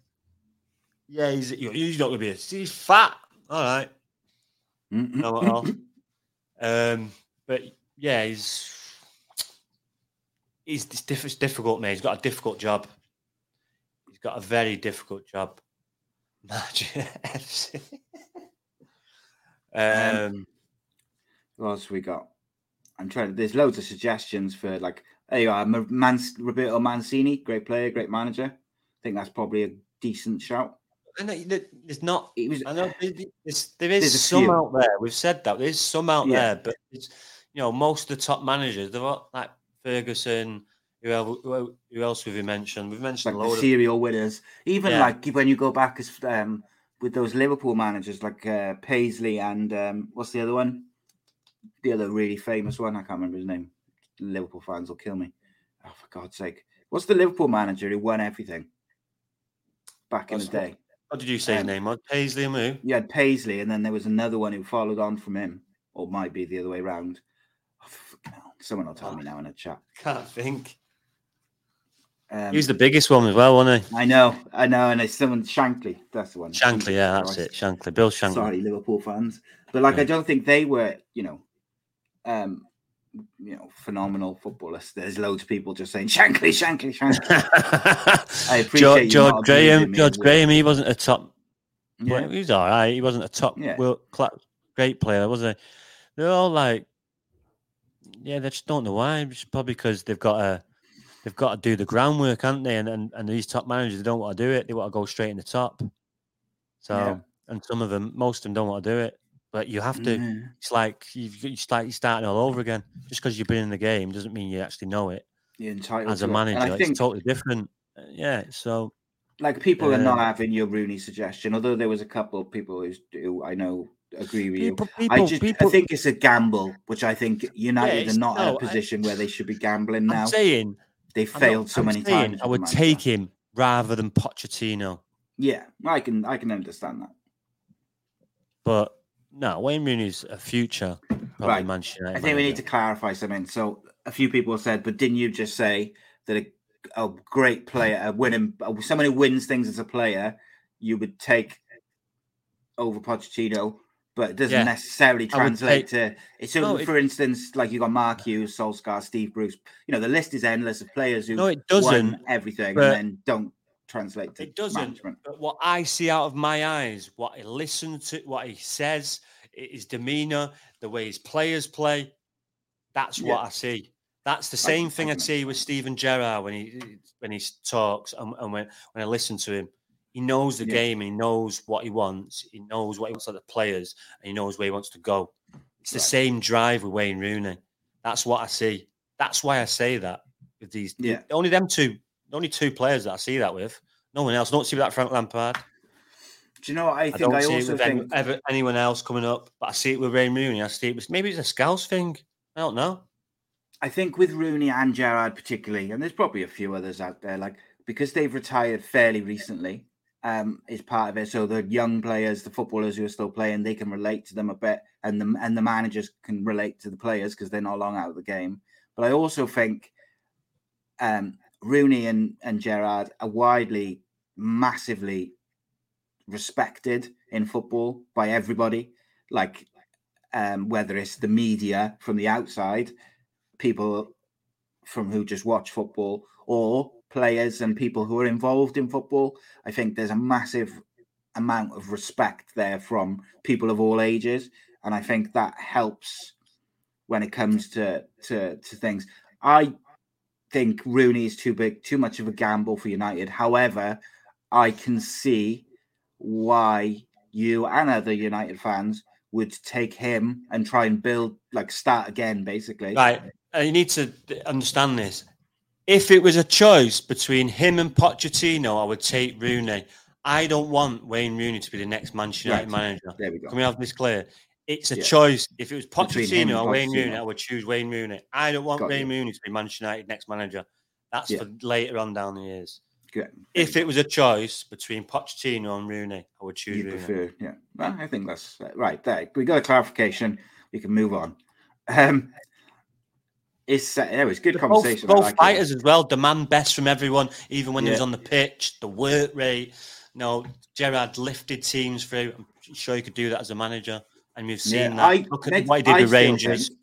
yeah, he's he's not going to be. A, he's fat. All right. Mhm. know what else? <laughs> Um, but yeah, he's he's it's, diff- it's difficult, mate. He's got a difficult job. He's got a very difficult job. <laughs> Managing FC. um, What else we got? I'm trying. There's loads of suggestions for like. There you are, Man- Roberto Mancini, great player, great manager. I think that's probably a decent shout. That there's not. He was I know there- there's, There's some few. out there. We've said that there's some out Yeah. there, but it's you know most of the top managers. They're all, like Ferguson. Who else, who who else have we mentioned? We've mentioned like a the load of serial winners. Even Yeah. like when you go back as um with those Liverpool managers like uh, Paisley and um what's the other one? The other really famous one. I can't remember his name. Liverpool fans will kill me. Oh, for God's sake! What's the Liverpool manager who won everything back in the day? What did you say his Um, name was? Paisley and who? Had Paisley, and then there was another one who followed on from him, or might be the other way around. Oh, fucking hell. Someone will tell me now in a chat. <laughs> Can't think. Um, He was the biggest one as well, wasn't he? I know, I know, and it's someone Shankly. That's the one. Shankly, yeah, that's Christ. it. Shankly, Bill Shankly. Sorry, Liverpool fans, but like Yeah. I don't think they were, you know, um, you know, phenomenal footballers. There's loads of people just saying Shankly, Shankly, Shankly. <laughs> I appreciate George, you George not agreeing with Graham. George. Graham. He wasn't a top. Yeah. Well, he was all right. He wasn't a top. Yeah. Well, great player, was he? They're all like, yeah, they just don't know why. It's probably because they've got to, they've got to do the groundwork, haven't they? And and, and these top managers, they don't want to do it. They want to go straight in the top. So, Yeah. and some of them, most of them, don't want to do it. But you have to. Mhm. It's like you've, you're starting all over again. Just because you've been in the game doesn't mean you actually know it. You're entitled As a to it. And manager, it's think totally different. Uh, Yeah. So like people are not Um, having your Rooney suggestion, although there was a couple of people who I know agree with people, you. people, I just people. I think it's a gamble, which I think United it's- are not in a a I- position where they should be gambling now. I'm saying they not- failed so I'm many times. I would take manager. him rather than Pochettino. Yeah, I can I can understand that. But no, Wayne Rooney's a future probably Right. Manchester United. I think we need to clarify something. So a few people said, but didn't you just say that a, a great player, a winning, someone who wins things as a player, you would take over Pochettino, but it doesn't Yeah. necessarily translate to. So, No, it- for instance, like you got Mark Hughes, Solskjaer, Steve Bruce. You know, the list is endless of players who No, it won doesn't. everything but- and then don't translate to It doesn't. management. But what I see out of my eyes, what I listen to, what he says, his demeanor, the way his players play, that's Yeah. what I see. That's the same thing I see with Steven Gerrard when he when he talks and, and when, when I listen to him. He knows the Yeah. game, he knows what he wants, he knows what he wants of the players, and he knows where he wants to go. It's the same drive with Wayne Rooney. That's what I see. That's why I say that with these. Yeah. Only them two, only two players that I see that with. No one else. I don't see that Frank Lampard. Do you know what I I, think? don't I, see it also with think ever, anyone else coming up, but I see it with Wayne Rooney. I see it with maybe it's a Scouse thing. I don't know. I think with Rooney and Gerrard particularly, and there's probably a few others out there, like because they've retired fairly recently, um, is part of it. So the young players, the footballers who are still playing, they can relate to them a bit, and the and the managers can relate to the players because they're not long out of the game. But I also think um, Rooney and and Gerrard are widely, massively respected in football by everybody. Like um, whether it's the media from the outside, people from who just watch football, or players and people who are involved in football. I think there's a massive amount of respect there from people of all ages, and I think that helps when it comes to to, to things. I think Rooney is too big, too much of a gamble for United. However, I can see why you and other United fans would take him and try and build like start again, basically. Right. Uh, you need to understand this. If it was a choice between him and Pochettino, I would take Rooney. I don't want Wayne Rooney to be the next Manchester United right. manager. There we go. Can we have this clear? It's a yeah. choice. If it was Pochettino or Wayne Rooney, I would choose Wayne Rooney. I don't want Got Wayne you. Rooney to be Manchester United next manager. That's yeah. for later on down the years. Good. If it was a choice between Pochettino and Rooney, I would choose you Rooney. Prefer, yeah, well, I think that's right. There, we got a clarification. We can move on. Um, it's uh, it was good conversation. Both, both like fighters it. as well demand best from everyone, even when yeah. he was on the pitch. The work rate. You know, Gerrard lifted teams through. I'm sure he could do that as a manager, and we've seen yeah, that. I, Look at what he did I with Rangers. Think,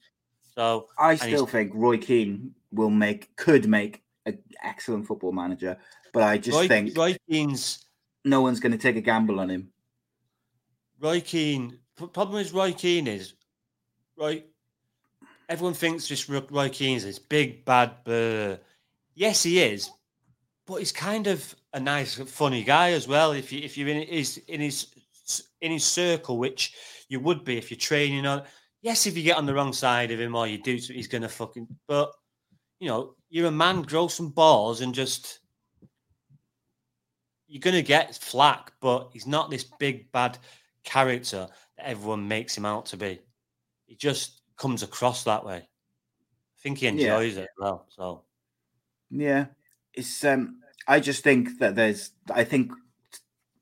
so I still think Roy Keane will make could make an excellent football manager, but I just Roy, think Roy Keane's no one's going to take a gamble on him. Roy Keane. Problem is Roy Keane is right everyone thinks just Roy Keane's this big bad. Bleh. Yes, he is, but he's kind of a nice, funny guy as well. If you if you're in his in his in his circle, which you would be if you're training on. Yes, if you get on the wrong side of him or you do, he's gonna fucking. But you know, you're a man, grow some balls and just. You're gonna get flack, but he's not this big bad character that everyone makes him out to be. He just comes across that way. I think he enjoys yeah. it well. So yeah, it's um. I just think that there's. I think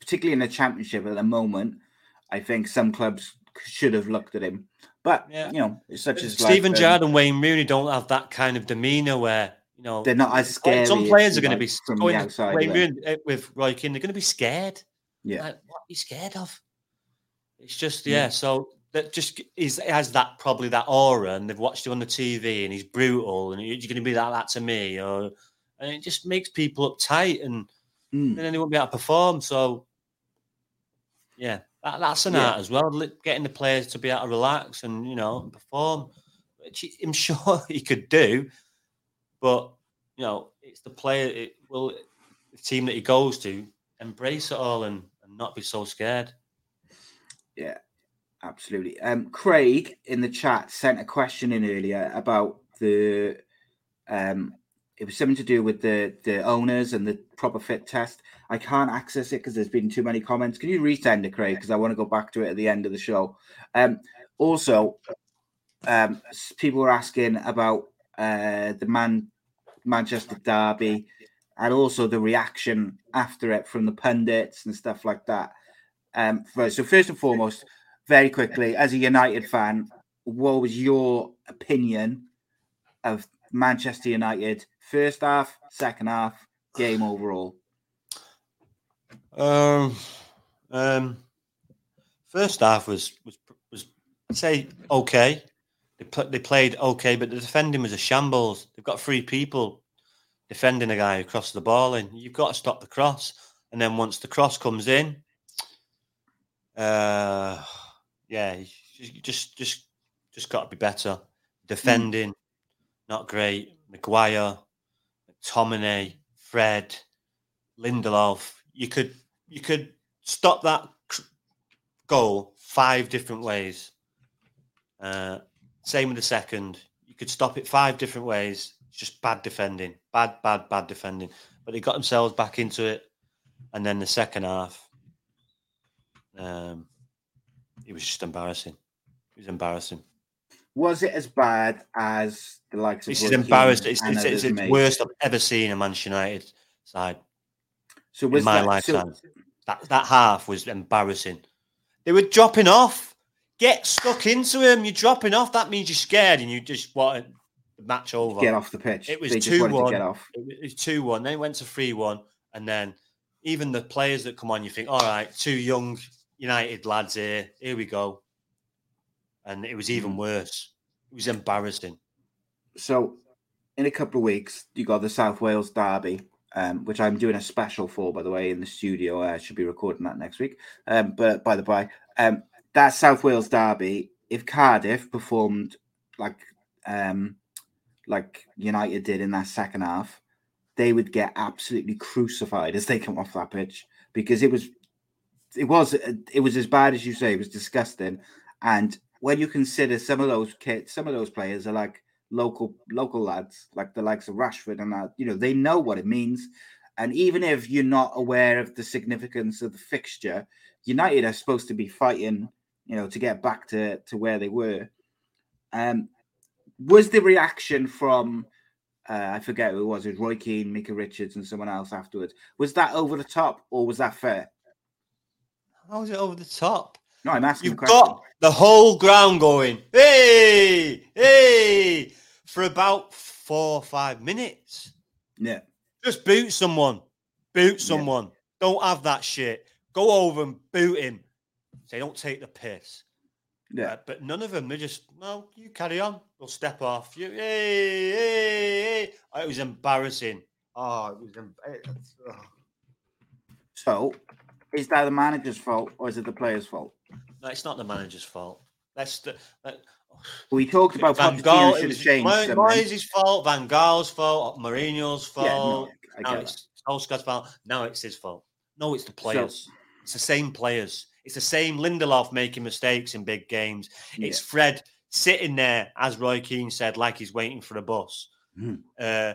particularly in the championship at the moment, I think some clubs should have looked at him. But yeah. you know, such as Steven like, Gerrard um, and Wayne Rooney don't have that kind of demeanor where you know they're not as scared. Some players are going to be going outside Wayne Rooney eh, with Roy Keane. They're going to be scared. Yeah, like, what are you scared of? It's just yeah. yeah. So that just is has that probably that aura, and they've watched him on the TV, and he's brutal, and you're going to be like that to me, or and it just makes people uptight, and, mm. and then they won't be able to perform. So, yeah, that, that's an yeah. art as well, getting the players to be able to relax and you know perform, which I'm <laughs> sure he could do, but you know, it's the player. It will the team that he goes to embrace it all and, and not be so scared. Yeah, Absolutely. Um, Craig in the chat sent a question in earlier about the um, it was something to do with the the owners and the proper fit test. I can't access it because there's been too many comments. Can you resend it, Craig? Because I want to go back to it at the end of the show. Um, also, um, people were asking about uh, the man Manchester Derby and also the reaction after it from the pundits and stuff like that. Um, so first and foremost, very quickly, as a United fan, what was your opinion of Manchester United first half, second half, game overall? Um, um, first half was was was I'd say okay. They pl- they played okay, but the defending was a shambles. They've got three people defending a guy who crossed the ball and You've got to stop the cross, and then once the cross comes in, uh, yeah, just just just got to be better. Mm. Defending, mm. not great. Maguire, McTominay, Fred, Lindelof. You could you could stop that goal five different ways. Uh, same with the second. You could stop it five different ways. It's just bad defending, bad, bad, bad defending. But they got themselves back into it, and then the second half. Um, it was just embarrassing. It was embarrassing. Was it as bad as the likes of? This is embarrassing. It's, it's, it's, it's worst I've ever seen a Manchester United side. So was in my that, lifetime, so... that that half was embarrassing. They were dropping off. Get stuck into him. You're dropping off. That means you're scared and you just want the match over. Get off the pitch. It was two one. Get off. It was two one. Then it went to three one, and then even the players that come on, you think, all right, two young United lads here, here we go. And it was even Mm. worse. It was embarrassing. So, in a couple of weeks, you got the South Wales Derby, um, which I'm doing a special for, by the way, in the studio. I should be recording that next week. Um, but by the by, um, that South Wales Derby, if Cardiff performed like um, like United did in that second half, they would get absolutely crucified as they come off that pitch because it was it was it was as bad as you say. It was disgusting, and when you consider some of those kids, some of those players are like local local lads, like the likes of Rashford and that, you know, they know what it means. And even if you're not aware of the significance of the fixture, United are supposed to be fighting, you know, to get back to, to where they were. Um, was the reaction from uh, I forget who it was, it was Roy Keane, Micah Richards, and someone else afterwards. Was that over the top or was that fair? How was it over the top? No, I'm asking. You've got the whole ground going, hey, hey, for about four or five minutes. yeah, Just boot someone. Boot Yeah. someone. Don't have that shit. Go over and boot him. Say, don't take the piss. yeah. Uh, but none of them, they just, well, you carry on. We'll step off. You, hey, hey, hey. It was embarrassing. Oh, it was. em- oh. So, is that the manager's fault or is it the player's fault? No, it's not the manager's fault. That's the. That, We talked about Van Gaal, it should have was changed. Moyes' fault, Van Gaal's fault, Mourinho's Yeah, no, fault. I now it's Solskjaer's fault. Now it's his fault. No, it's the players. it's the same players. It's the same Lindelof making mistakes in big games. that. It's Fred sitting there, as Roy Keane said, like he's waiting for a bus. Mhm. Uh,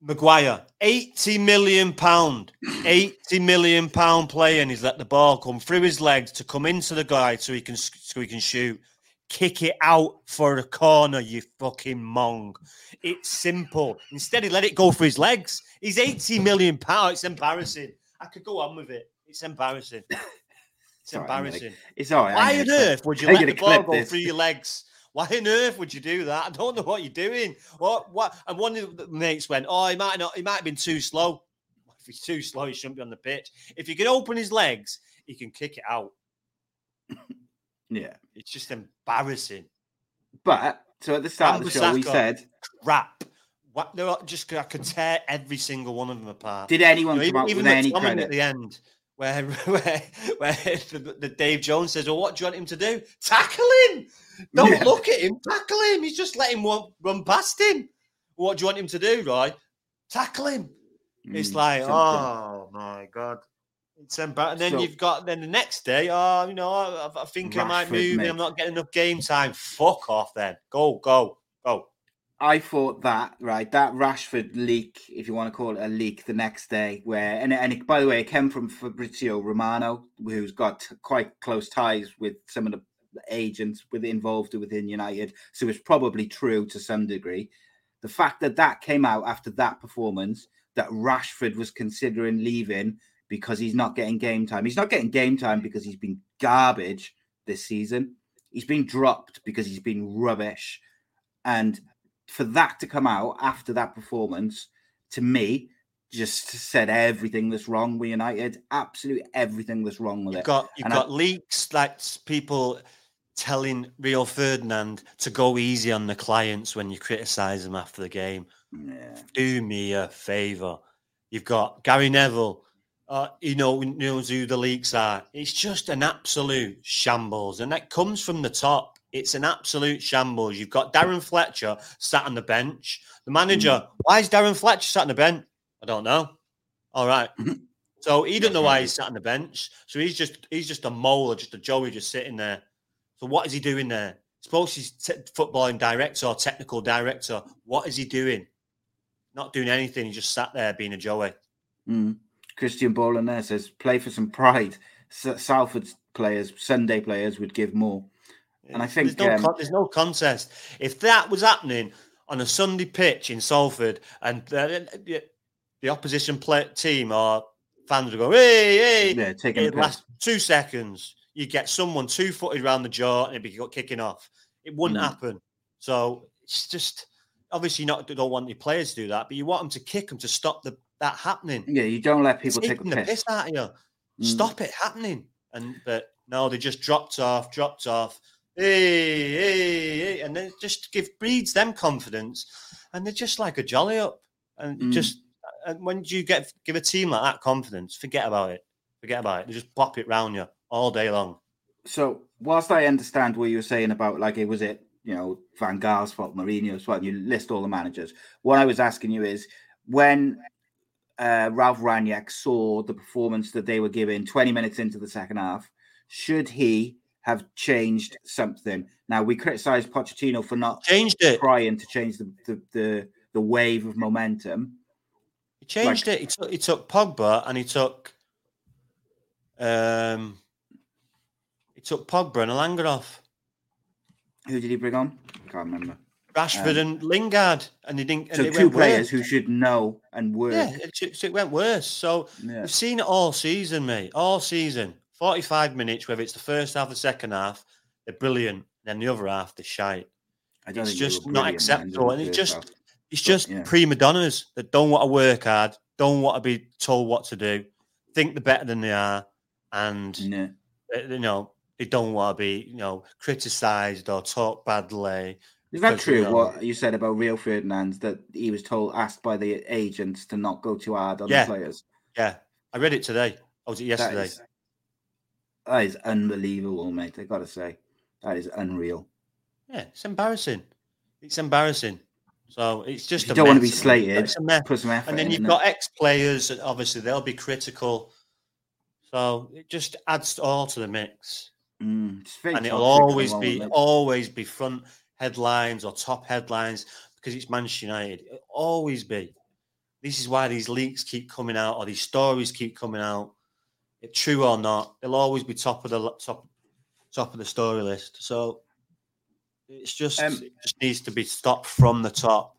Maguire, 80 million pound, 80 million pound player, and he's let the ball come through his legs to come into the guy so he can so he can shoot. Kick it out for a corner, you fucking mong. It's simple. Instead, he let it go for his legs. He's 80 million pound. It's embarrassing. I could go on with it. It's embarrassing. It's all right, Mike. embarrassing. It's all right. Why on earth would you I'm let the ball go this. through your legs? Why on earth would you do that? I don't know what you're doing. What? What? And one of the mates went, "Oh, he might not. He might have been too slow. <laughs> If he's too slow, he shouldn't be on the pitch. If he can open his legs, he can kick it out. <coughs> Yeah. It's just embarrassing. But so at the start of the show, we said, Crap. What? No, just I could tear every single one of them apart. did anyone You know, come even up with even any credit? at the end, where <laughs> where where the, the Dave Jones says, "Well, what do you want him to do? Tackle him! Don't Yeah. look at him. Tackle him. He's just letting one run past him. What do you want him to do, Roy? Tackle him." It's Mm, like, something. oh my god. It's embarrassing. And then So- you've got then the next day, oh, you know, I, I think I might move. mate. I'm not getting enough game time. Fuck off, then. Go, go, go. I thought that right, that Rashford leak, if you want to call it a leak, the next day, where and and it, by the way, it came from Fabrizio Romano, who's got quite close ties with some of the agents with involved within United, so it's probably true to some degree. The fact that that came out after that performance, that Rashford was considering leaving because he's not getting game time. He's not getting game time because he's been garbage this season. He's been dropped because he's been rubbish, and for that to come out after that performance, to me, just said everything that's wrong with United. Absolutely everything that's wrong with You've it. got you've And I- got leaks like people telling Rio Ferdinand to go easy on the clients when you criticise them after the game. Yeah. Do me a favour. You've got Gary Neville. Uh, you know knows who the leaks are. It's just an absolute shambles, and that comes from the top. It's an absolute shambles. You've got Darren Fletcher sat on the bench. The manager. Why is Darren Fletcher sat on the bench? I don't know. All right. So he doesn't know why he's sat on the bench. So he's just he's just a mole or just a Joey just sitting there. So what is he doing there? Suppose he's te- footballing director or technical director. What is he doing? Not doing anything. He just sat there being a Joey. Mm. Christian Bolan there says, play for some pride. S- Salford's players, Sunday players, would give more. And I think, there's no, um, con- there's no contest. If that was happening on a Sunday pitch in Salford and the, opposition play, team or fans would go, hey, hey, Yeah, taking it'd piss. last two seconds. You get someone two footed around the jaw and it'd be kicking off. It wouldn't Mm. happen. So it's just obviously not don't want your players to do that, but you want them to kick them to stop the that happening. Yeah, you don't let people It's take the the piss. piss out of you. Mm. Stop it happening. And but no, they just dropped off, dropped off. Hey, hey, hey, and then just give breeds them confidence, and they're just like a jolly up. And Mm. just and when you get give a team like that confidence, forget about it. Forget about it. They just plop it round you all day long. So, whilst I understand what you were saying about like it was it, you know, Van Gaal's fault, Mourinho's fault, you list all the managers. What I was asking you is when uh, Ralf Rangnick saw the performance that they were giving 20 minutes into the second half, should he have changed something? Now we criticize Pochettino for not Changed it. trying to change the the the, the wave of momentum. He changed it. He took, he took Pogba and he took um he took Pogba and Elanga off. Who did he bring on? I can't remember. Rashford Um, and Lingard, and he didn't. And So two players worse. who should know and work. Yeah, it, so it went worse. So Yeah. we've seen it all season, mate. All season, forty-five minutes. Whether it's the first half, or the second half, they're brilliant. Then the other half, they're shite. I don't It's think they were just not acceptable, and it's just half. it's But, just yeah. prima donnas that don't want to work hard, don't want to be told what to do, think they're better than they are, and uh, you know they don't want to be you know criticised or talked badly. Is that Because, you true? know- what you said about Rio Ferdinand that he was told, asked by the agents to not go too hard on Yeah. the players? Yeah, I read it today. Or was it yesterday? is, that is unbelievable, mate. I gotta say, that is unreal. Yeah, it's embarrassing. It's embarrassing. So it's just If you a don't want to be slated, It's a mess. put some effort. And then you've got ex players, and obviously they'll be critical. So it just adds all to the mix. Mm, and it'll toxic at the always be always be front headlines or top headlines because it's Manchester United. It'll always be. This is why these leaks keep coming out or these stories keep coming out. It, true or not, they'll always be top of the top top of the story list. So it's just Um, it just needs to be stopped from the top.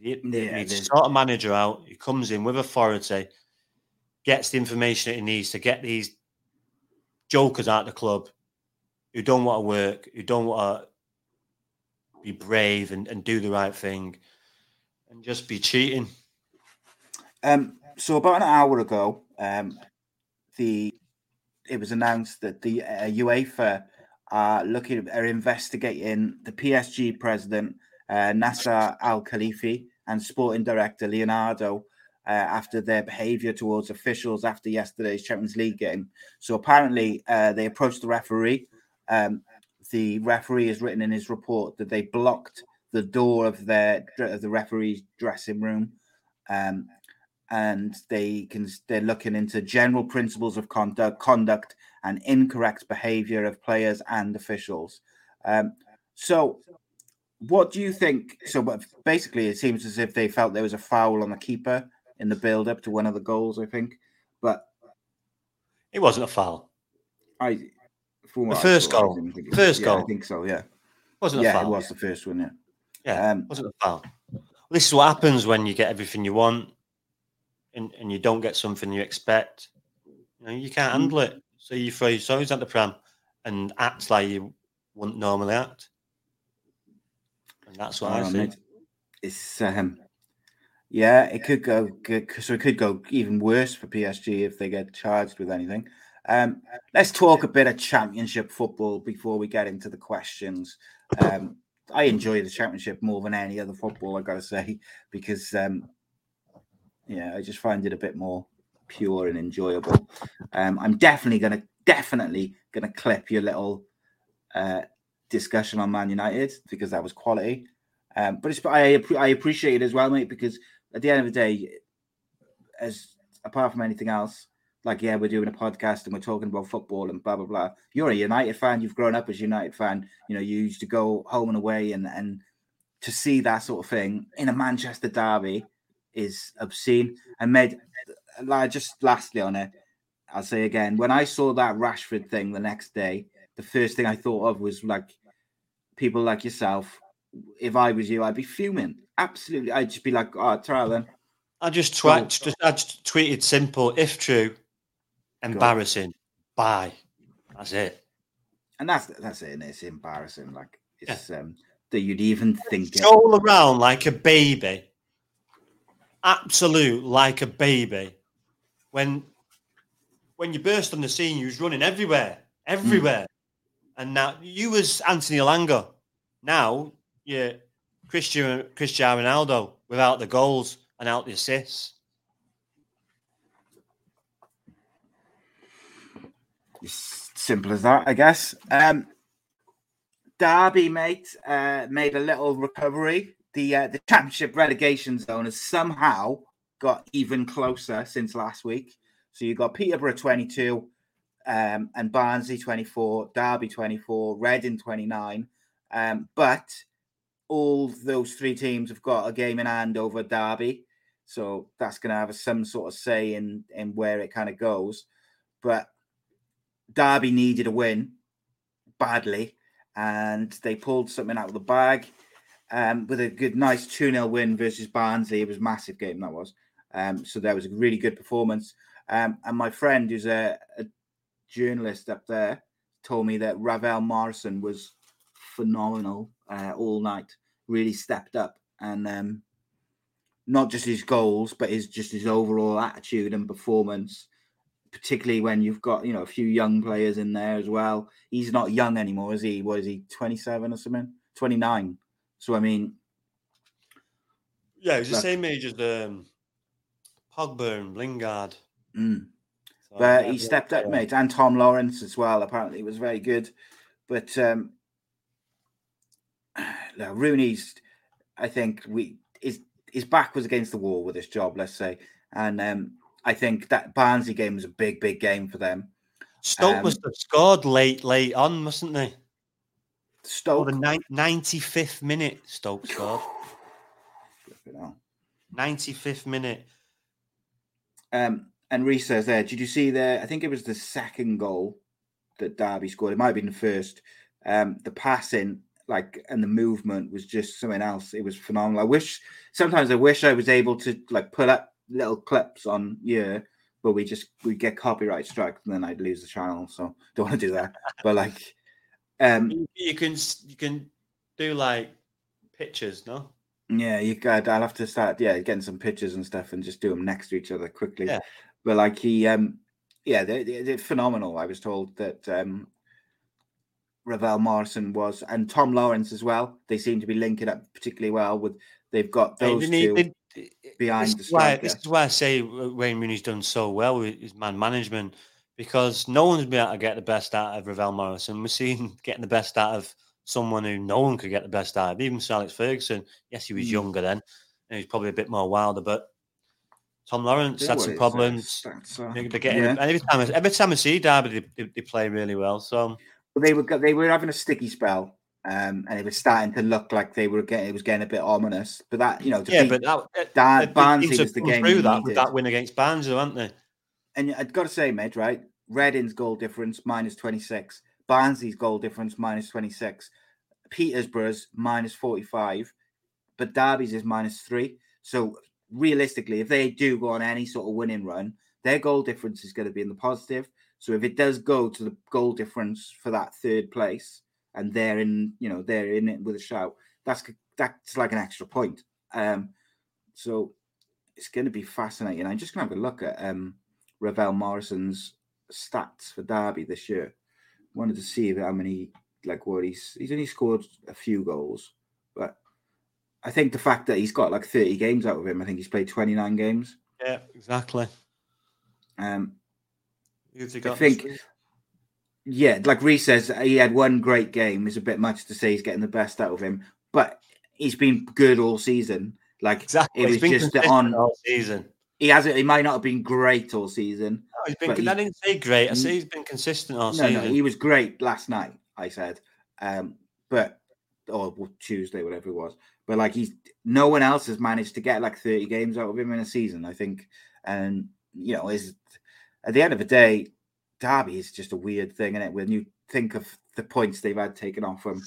It, it Yeah, needs to sort a manager out. He comes in with authority, gets the information that he needs to get these jokers out of the club who don't want to work, who don't want to be brave and, and do the right thing, and just be cheating. Um, so about an hour ago, um, the it was announced that the uh, UEFA are looking are investigating the PSG president uh, Nasser Al Khelaifi and sporting director Leonardo uh, after their behaviour towards officials after yesterday's Champions League game. So apparently, uh, they approached the referee. Um, the referee has written in his report that they blocked the door of their of the referee's dressing room. Um, and they can they're looking into general principles of conduct conduct and incorrect behavior of players and officials um, so what do you think so basically it seems as if they felt there was a foul on the keeper in the build up to one of the goals i think but It wasn't a foul. i from what I first saw, goal. it- First yeah, i think so yeah wasn't a foul. it was the first one yeah Yeah, Um, wasn't a foul. This is what happens when you get everything you want, and, and you don't get something you expect. You know, you can't Mm. handle it, so you throw your toys at the pram and act like you wouldn't normally act. And that's what I see. It's um, yeah, it could go good. So it could go even worse for PSG if they get charged with anything. Um, let's talk a bit of Championship football before we get into the questions. Um, I enjoy the Championship more than any other football. I gotta say because um, yeah, I just find it a bit more pure and enjoyable. Um, I'm definitely gonna definitely gonna clip your little uh, discussion on Man United because that was quality. Um, but it's I I appreciate it as well, mate, because at the end of the day, as apart from anything else, like yeah, we're doing a podcast and we're talking about football and blah blah blah. You're a United fan. You've grown up as a United fan. You know, you used to go home and away, and and to see that sort of thing in a Manchester derby is obscene. And made like just lastly on it, I'll say again, when I saw that Rashford thing the next day, the first thing I thought of was like people like yourself. If I was you, I'd be fuming. Absolutely, I'd just be like, "Oh, try then." I just just I just tweeted simple, if true, embarrassing, bye. That's it. And that's that's it. And it's embarrassing. Like it's um that you'd even think it. Stroll around like a baby. Absolute like a baby. When when you burst on the scene, you was running everywhere, everywhere. Mm. And now you was Anthony Elanga. Now you're Christian Cristiano Ronaldo without the goals and out the assists. Simple as that, I guess. Um, Derby, mate, uh, made a little recovery. The uh, the championship relegation zone has somehow got even closer since last week. So you've got Peterborough 22, um, and Barnsley 24, Derby 24, Reading 29. Um, but all those three teams have got a game in hand over Derby. So that's going to have some sort of say in, in where it kind of goes. But Derby needed a win badly, and they pulled something out of the bag um, with a good, nice 2 0 win versus Barnsley. It was a massive game, that was. Um, so that was a really good performance. Um, and my friend, who's a, a, journalist up there, told me that Ravel Morrison was phenomenal uh, all night, really stepped up. And um, not just his goals, but his just his overall attitude and performance particularly when you've got you know a few young players in there as well. He's not young anymore, is he? What is he? Twenty seven or something? Twenty nine. So I mean, yeah, he's the same age as um, Pogba and Lingard. Mm. So, but he stepped up, mate, and Tom Lawrence as well. Apparently, was very good. But um, <sighs> Rooney's, I think we his his back was against the wall with this job, let's say, and um, I think that Barnsley game was a big, big game for them. Stoke um, must have scored late, late on, mustn't they? Stoke. Oh, the ninety fifth minute, Stoke <laughs> scored. 95th minute. Um, and Reese says there, did you see the? I think it was the second goal that Derby scored. It might have been the first. Um, the passing, like, and the movement was just something else. It was phenomenal. I wish sometimes I wish I was able to like pull up little clips on yeah, but we just we get copyright struck and then I'd lose the channel. So don't want to do that. but like, um, you can you can do like pictures, no? Yeah, you got. I'll have to start. Yeah, getting some pictures and stuff, and just do them next to each other quickly. Yeah. But like he, um, yeah, they, they, they're phenomenal. I was told that um, Ravel Morrison was, and Tom Lawrence as well. They seem to be linking up particularly well with. They've got those two behind this the striker. Why, this is why I say Wayne Rooney's done so well with his man management because no one's been able to get the best out of Ravel Morrison. We're seeing <laughs> getting the best out of someone who no one could get the best out of, even Sir Alex Ferguson. Yes, he was mm. younger then, and he's probably a bit more wilder, but Tom Lawrence had some problems. Uh, They're getting, yeah. every time, every time I see Derby, they, they, play really well. So well, they were they were having a sticky spell um, and it was starting to look like they were getting it was getting a bit ominous. But that you know, yeah, but that, Dan, Barnsley was the game through that with that win against Barnsley, weren't they? And I've got to say, mate, right? Reading's goal difference minus twenty six, Barnsley's goal difference minus twenty six, Peterborough's minus forty five, but Derby's is minus three. So realistically, if they do go on any sort of winning run, their goal difference is going to be in the positive. So if it does go to the goal difference for that third place, and they're in, you know, they're in it with a shout. That's that's like an extra point. Um, so it's going to be fascinating. I'm just going to have a look at um, Ravel Morrison's stats for Derby this year. Wanted to see how many, like, what he's he's only scored a few goals, but I think the fact that he's got like 30 games out of him, I think he's played 29 games. Yeah, exactly. Um, I think yeah, like Reese says, he had one great game. It's a bit much to say he's getting the best out of him, but he's been good all season. Like exactly. it was just on all season. He hasn't. He might not have been great all season. No, he's been. I didn't say great. I say he's been consistent all no, season. No, he was great last night. I said, um, but or Tuesday, whatever it was. But like he's no one else has managed to get like thirty games out of him in a season. I think, and you know, is at the end of the day, Derby is just a weird thing, isn't it? When you think of the points they've had taken off them.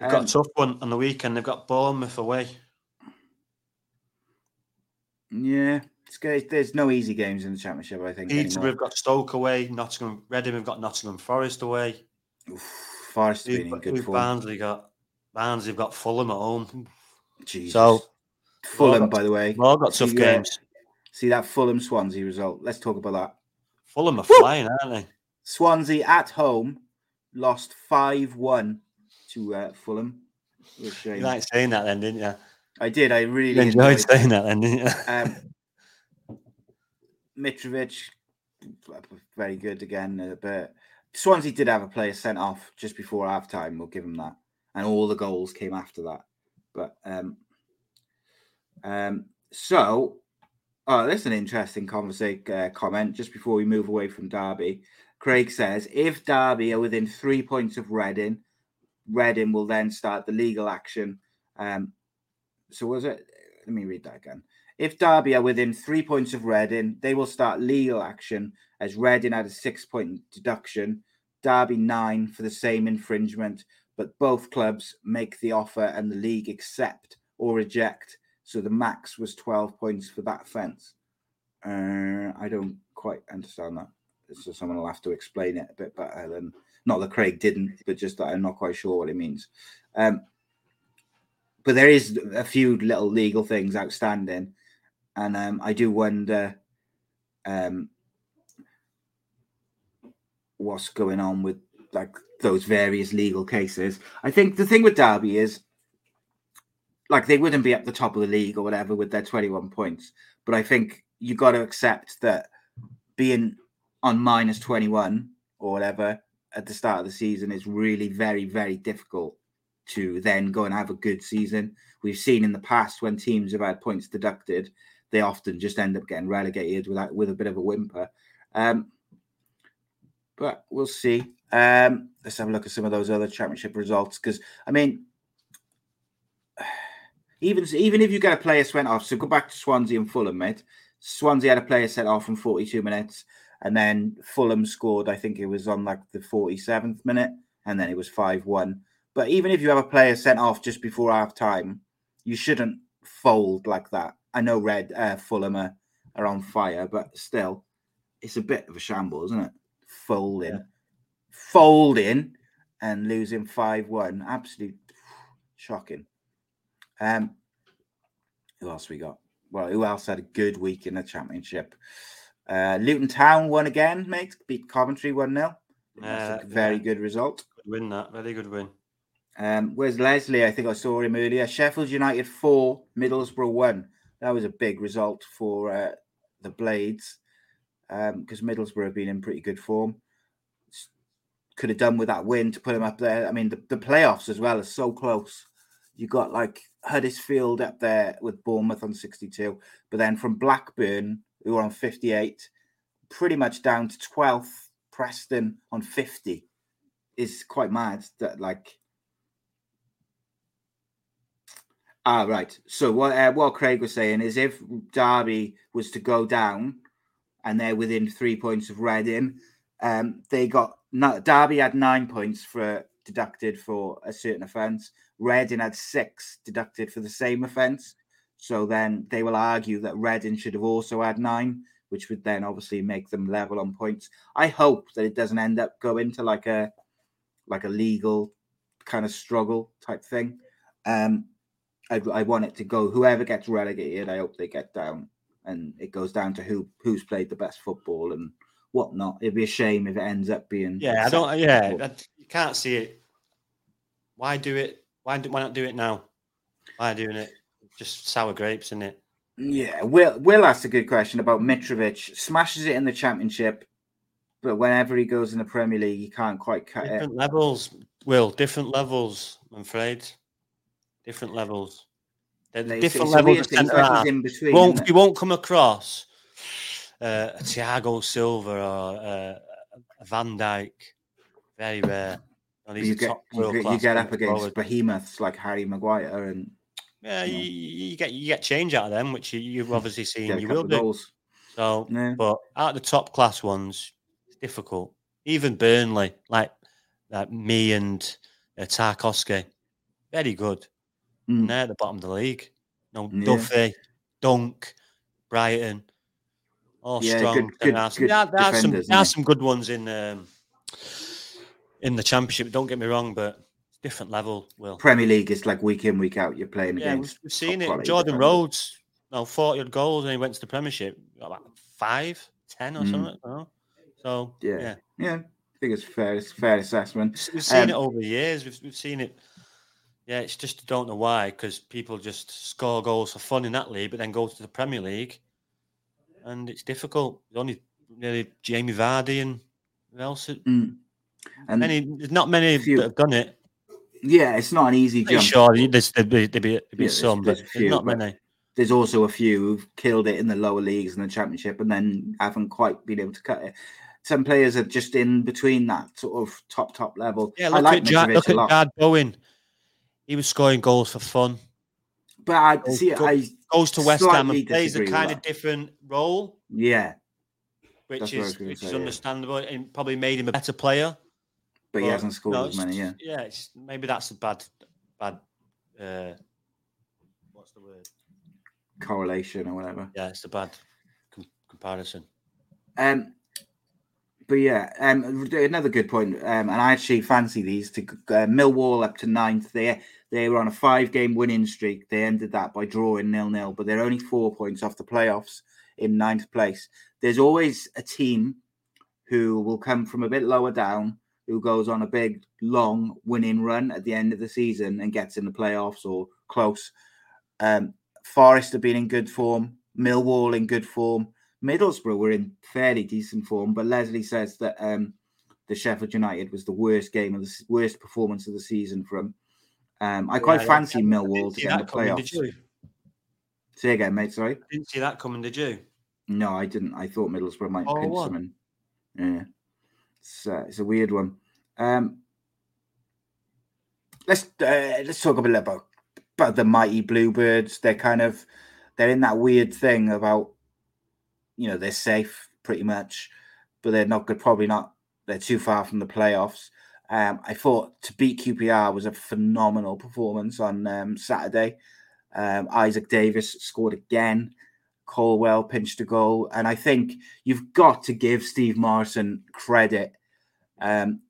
They've got um, a tough one on the weekend. They've got Bournemouth away. Yeah, it's good. There's no easy games in the championship. I think. We've got Stoke away. Nottingham, Reading we've got Nottingham Forest away. Oof, Forest has been in good form. Barnsley got Barnsley have got Fulham at home. Jesus. So Fulham, by the way. All got tough see, games. Uh, see that Fulham Swansea result. Let's talk about that. Fulham are flying, aren't they? Swansea at home lost five one to uh, Fulham. You like saying that then, didn't you? I did. I really you enjoyed, enjoyed saying that then, didn't you? Um, <laughs> Mitrovic, very good again, uh, but Swansea did have a player sent off just before half time. We'll give him that, and all the goals came after that. But um, um, so, oh, that's an interesting conversation uh, comment just before we move away from Derby. Craig says if Derby are within three points of Reading, Reading will then start the legal action. Um, so was it? Let me read that again. If Derby are within three points of Reading, they will start legal action as Reading had a six point deduction, Derby nine for the same infringement, but both clubs make the offer and the league accept or reject. So the max was 12 points for that offence. Uh, I don't quite understand that. So someone will have to explain it a bit better than not that Craig didn't, but just that I'm not quite sure what it means. Um, but there is a few little legal things outstanding, and um, I do wonder um, what's going on with like those various legal cases. I think the thing with Derby is like they wouldn't be at the top of the league or whatever with their 21 points, but I think you got to accept that being on minus 21 or whatever at the start of the season is really very very difficult to then go and have a good season. We've seen in the past when teams have had points deducted, they often just end up getting relegated without with a bit of a whimper. Um, but we'll see. Um, let's have a look at some of those other championship results because I mean, <sighs> even even if you get a player sent off, so go back to Swansea and Fulham, mate. Swansea had a player sent off in 42 minutes, and then Fulham scored. I think it was on like the 47th minute, and then it was 5 1. But even if you have a player sent off just before half time, you shouldn't fold like that. I know Red uh, Fulham are, are on fire, but still, it's a bit of a shambles, isn't it? Folding, yeah. folding, and losing five one. Absolutely shocking. Um, who else we got? Well, who else had a good week in the championship? Uh, Luton Town won again, mate. Beat Coventry one 0 uh, very yeah. good result. Good win that. Very good win. Um, where's Leslie? I think I saw him earlier. Sheffield United four, Middlesbrough one. That was a big result for uh, the Blades because um, Middlesbrough have been in pretty good form. Could have done with that win to put them up there. I mean, the, the playoffs as well are so close. You got like Huddersfield up there with Bournemouth on 62, but then from Blackburn, who are on 58, pretty much down to 12th, Preston on 50 is quite mad that like Ah, right. So what uh, what Craig was saying is, if Derby was to go down, and they're within three points of Reading, um, they got Derby had nine points for deducted for a certain offence. Reading had six deducted for the same offence. So then they will argue that Reading should have also had nine, which would then obviously make them level on points. I hope that it doesn't end up going to like a like a legal kind of struggle type thing. Um, I, I want it to go. Whoever gets relegated, I hope they get down, and it goes down to who who's played the best football and whatnot. It'd be a shame if it ends up being. Yeah, I don't. Yeah, I, you can't see it. Why do it? Why do, why not do it now? Why doing it? Just sour grapes, isn't it? Yeah, Will Will asked a good question about Mitrovic. Smashes it in the championship, but whenever he goes in the Premier League, he can't quite cut different it. Different levels, Will. Different levels. I'm afraid different levels. Like, different levels of centre half. Between, won't, you won't come across uh, a Thiago Silva or uh, a Van Dijk. Very rare. you, get, you, get, you get up against forward. behemoths like Harry Maguire and yeah, you, you, get you get change out of them, which you, have <laughs> obviously seen. You will do. Goals. So, yeah. but out of the top class ones, it's difficult. Even Burnley, like like me and uh, Tarkowski, very good. Mm. They're at the bottom of the league. No, yeah. Duffy, Dunk, Brighton, all yeah, strong. Good, good, there, are some, there, there, are some, there are some good ones in um, in the championship. Don't get me wrong, but different level. Will Premier League is like week in week out. You're playing yeah, against. we've, seen it. Jordan. Rhodes, no, forty odd goals, and he went to the Premiership like five, ten, or Mm. something. So Yeah. yeah, Yeah, I think it's fair. It's a fair assessment. We've- seen it Um, over the years. We've we've seen it. Yeah, it's just I don't know why because people just score goals for fun in that league, but then go to the Premier League, and it's difficult. There's only really Jamie Vardy and who else? Mm. And Many, there's not many few- that have done it. yeah, it's not an easy jump. sure there's there'd be, there'd be, there'd be Yeah, some, but there's there's few, not but- many. There's also a few who've killed it in the lower leagues and the championship, and then haven't quite been able to cut it. Some players are just in between that sort of top top level. Yeah, I look like at Jack, look at Jarrod Bowen. He was scoring goals for fun. but I Goes- see. go- I Goes to West Ham and plays a kind of different role, yeah, which That's what I was is which say, is yeah. understandable and probably made him a better player. but he hasn't scored no, as many. Yeah, yeah, it's, maybe that's a bad, bad. Uh, what's the word? correlation or whatever. Yeah, it's a bad com- comparison. Um, but yeah, um, another good point. Um, and I actually fancy these to uh, Millwall up to ninth. They they were on a five game winning streak. They ended that by drawing nil nil, but they're only four points off the playoffs in ninth place. There's always a team who will come from a bit lower down, who goes on a big long winning run at the end of the season and gets in the playoffs or close. Um, Forest have been in good form. Millwall in good form. Middlesbrough were in fairly decent form, but Leslie says that um, the Sheffield United was the worst game of the worst performance of the season from. Um, I quite Yeah, fancy didn't Millwall to get in the coming, did playoffs. you? Say again, mate. Sorry. Didn't see that coming, did you? No, I didn't. I thought Middlesbrough might Oh, pinch what? them. And, yeah, it's, uh, it's a weird one. Um, let's uh, let's talk a bit about about the mighty Bluebirds. They're kind of they're in that weird thing about you know they're safe pretty much, but they're not good. Probably not. They're too far from the playoffs. Um, I thought to beat QPR was a phenomenal performance on um, Saturday. Um, Isaak Davies scored again. Colwill pinched a goal, and I think you've got to give Steve Morison credit um,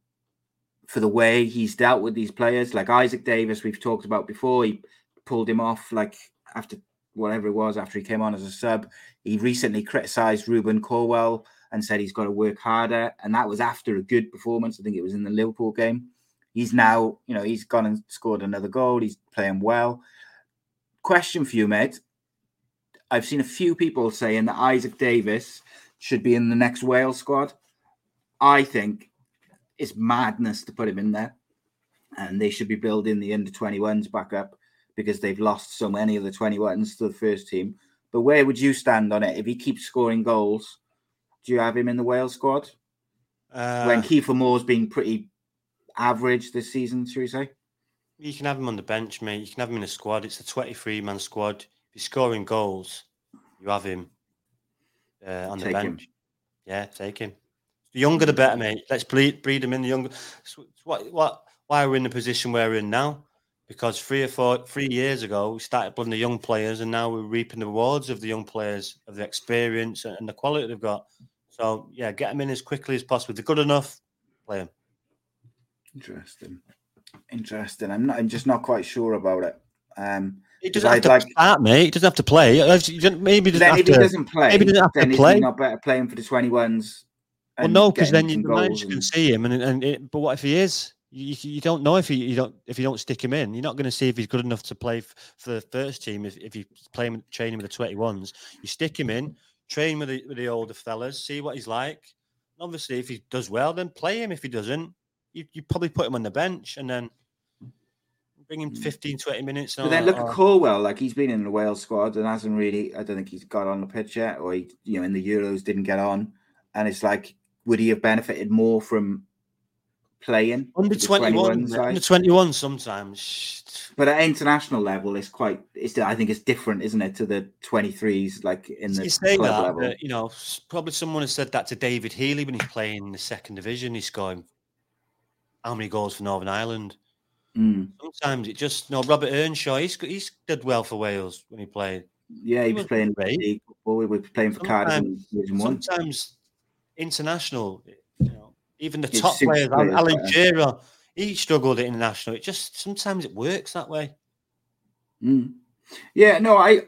for the way he's dealt with these players. Like Isaak Davies, we've talked about before. He pulled him off like after whatever it was after he came on as a sub. He recently criticised Rubin Colwill and said he's got to work harder, and that was after a good performance. I think it was in the Liverpool game. He's now, you know, he's gone and scored another goal. He's playing well. Question for you, mate. I've seen a few people saying that Isaak Davies should be in the next Wales squad. I think it's madness to put him in there. And they should be building the under 21s back up because they've lost so many of the 21s to the first team. But where would you stand on it? If he keeps scoring goals, do you have him in the Wales squad? Uh, when Kiefer Moore's been pretty average this season, should we say? You can have him on the bench, mate. You can have him in a squad. It's a 23 man squad. If he's scoring goals, you have him uh, on the Take him. bench. Yeah, take him. The younger, the better, mate. Let's breed, breed him in the younger. It's what, what, why are we're in the position we're in now? Because three or four, three years ago, we started putting the young players, and now we're reaping the rewards of the young players, of the experience and the quality they've got. So, yeah, get them in as quickly as possible. If they're good enough, play them. Interesting. Interesting. I'm not. I'm just not quite sure about it. Um, He doesn't have I'd to like- start, mate. He doesn't have to play. Maybe he doesn't have if he doesn't play, maybe doesn't have to then is play. he not better playing for the 21s? Well, no, because then you, the manager can see him, and and it, but what if he is? You, you don't know if he you don't if you don't stick him in. You're not going to see if he's good enough to play f- for the first team. If if you play him, train him with the twenty ones, you stick him in, train with the with the older fellas, see what he's like. And obviously, if he does well, then play him. If he doesn't, you you probably put him on the bench and then bring him mm. 15, 20 minutes. But then look at uh, Colwill, like he's been in the Wales squad and hasn't really. I don't think he's got on the pitch yet, or he, you know, in the Euros didn't get on. And it's like, would he have benefited more from playing under with the twenty 21 under twenty one sometimes. But at international level, it's quite. It's I think it's different, isn't it, to the 23s, like in the you club that, level. but, you know, probably someone has said that to David Healy when he's playing in the second division. He's scoring how many goals for Northern Ireland? Mm. Sometimes it just no. Robert Earnshaw, he's he's did well for Wales when he played. Yeah, he He was was playing great. football. We were playing for Cardiff Division One. Sometimes international, even the top players, Al- players Alan. Shearer, he struggled at international. It just sometimes it works that way. Mm. Yeah, no, I.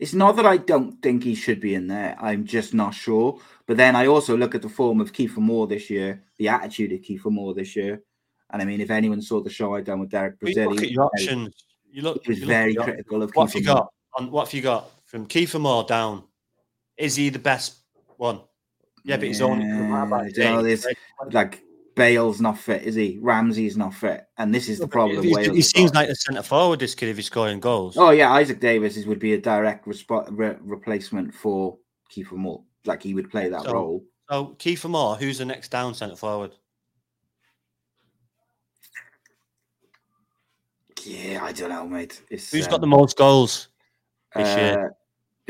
It's not that I don't think he should be in there. I'm just not sure. But then I also look at the form of Kiefer Moore this year, the attitude of Kiefer Moore this year. And I mean, if anyone saw the show I done with Derek Brazil, look at your options. You look. He was very critical of What Kiefer have you got? On what have you got from Kiefer Moore down? Is he the best one? Yeah, but he's only. what about Yeah, you know, James? there's- Like Bale's not fit, is he? Ramsey's not fit, and this is the problem. He, Wales he seems got. like a centre forward. This kid, if he's scoring goals. Oh yeah, Isaak Davies is, would be a direct respo- re- replacement for Kiefer Moore. Like he would play that So- role. So Kiefer Moore, who's the next down centre forward? Yeah, I don't know, mate. It's, Who's got the um, most goals this year?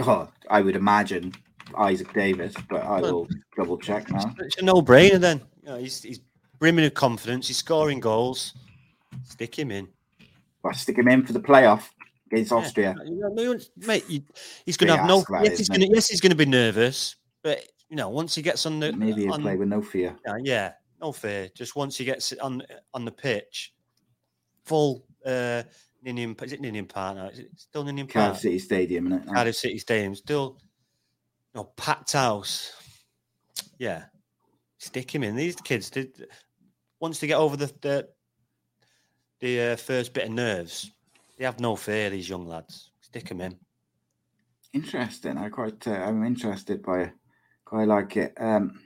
uh, Oh, I would imagine Isaak Davies, but I will double check now. It's a no-brainer then. You know, he's, he's brimming with confidence. He's scoring goals. Stick him in. Well, stick him in for the playoff against Yeah. Austria. You know, no one- mate, you, he's going to have no. Yes, he's going to. Yes, he's going to be nervous. But you know, once he gets on the Maybe he'll on, play with no fear. yeah, yeah, no fear. Just once he gets on on the pitch, full uh, Ninian. Is it Ninian Park now? Is it still Ninian Park? Cardiff City Stadium, innit? Cardiff City Stadium, still, you know, packed house. Yeah, stick him in. These kids did once they get over the the, the uh, first bit of nerves, they have no fear. These young lads, stick them in. Interesting. I quite. Uh, I'm interested by it. Quite like it. Um,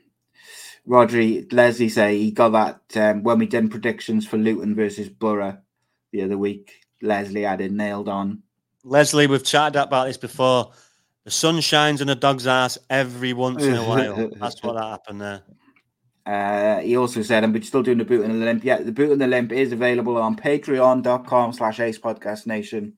Rhodri Leslie say he got that um, when we did predictions for Luton versus Borough the other week. Leslie had it nailed on. Leslie, we've chatted about this before. The sun shines on a dog's ass every once in a while. <laughs> That's what that happened there. Uh, he also said, and we're still doing the boot in the limp. Yeah, the boot in the limp is available on patreon.com slash ace podcast nation.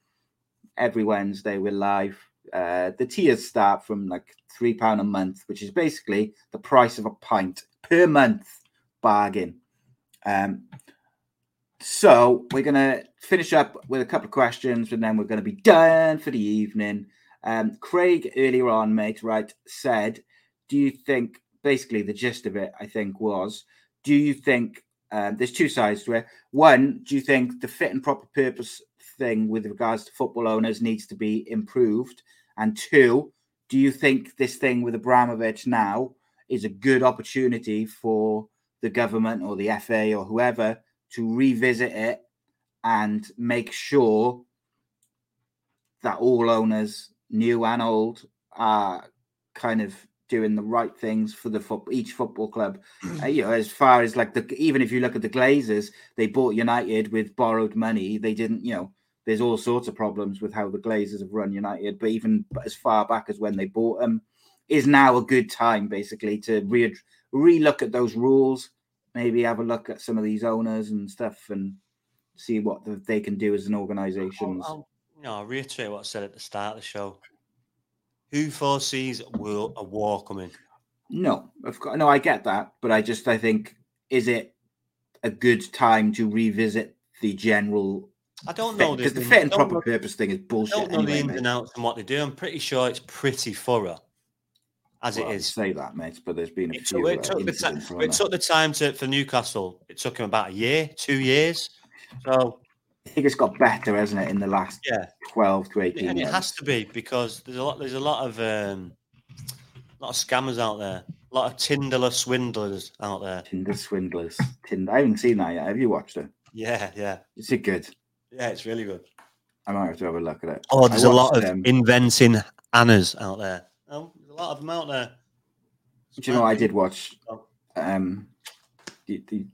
Every Wednesday we're live. Uh, the tiers start from like three pound a month, which is basically the price of a pint per month bargain. Um, so we're gonna finish up with a couple of questions, and then we're gonna be done for the evening. Um, Craig earlier on, mate, right, said, "Do you think?" Basically, the gist of it, I think, was, "Do you think?" Um, there's two sides to it. One, do you think the fit and proper purpose thing with regards to football owners needs to be improved? And two, do you think this thing with Abramovich now is a good opportunity for the government or the FA or whoever to revisit it and make sure that all owners, new and old, are kind of doing the right things for the foot, each football club. Uh, you know, as far as like the even if you look at the Glazers, they bought United with borrowed money. They didn't, you know, there's all sorts of problems with how the Glazers have run United. But even as far back as when they bought them, is now a good time basically to re re-look at those rules, maybe have a look at some of these owners and stuff, and see what the, they can do as an organisation. I'll, I'll, know, I'll reiterate what I said at the start of the show. Who foresees will a war coming? No, of course, no, I get that, but I just I think is it a good time to revisit the general I don't know because the fit and proper know- purpose thing is I bullshit. don't know anyway, the ins and outs and what they do. I'm pretty sure it's pretty thorough, as Well, it is. Say that, mate, but there's been a It few took, it took the time. It took the time to for Newcastle. It took him about a year, two years. So I think it's got better, hasn't it, in the last yeah, twelve to eighteen and it has to be because there's a lot. There's a lot of um, lot of scammers out there. A lot of Tinderer swindlers out there. Tinder swindlers. Tinder. I haven't seen that yet. Have you watched it? Yeah, yeah, Is it good? yeah. It's really good. I might have to have a look at it. Oh, there's a lot of um, inventing Annas out there. Oh, there's a lot of them out there. Do you know I did watch? Um,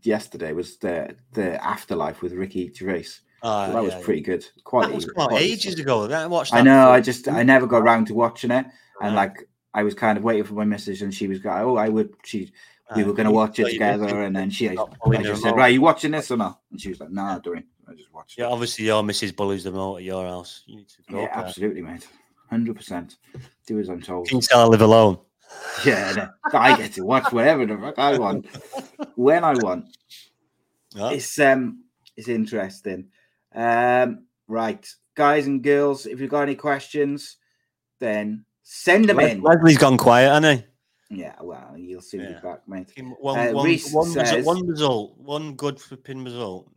yesterday was the the afterlife with Ricky Gervais. Oh, that was yeah, yeah. pretty good. That was out ages stuff. ago. I watched. I know. before. I just I never got around to watching it, and Right. like I was kind of waiting for my missus, and she was going, "Oh, I would." She we were going to watch it together, and then she I just said, remote. "Right, you watching this or not?" And she was like, "No, I'm doing." I just watched. Yeah, it. obviously your Mrs. bullies them out at your house. You need to go Yeah, there. absolutely, mate. Hundred percent. Do as I'm told. Can tell I live alone? Yeah, no, I get to watch whatever the fuck I want when I want. <laughs> Yeah. It's um, it's interesting. Um, right, guys and girls, if you've got any questions, then send them Les- in. Leslie's gone quiet, hasn't he? Yeah, well, you'll soon Yeah. be back, mate. One, Uh, one- Reece one resu- says- one result, one good flipping result.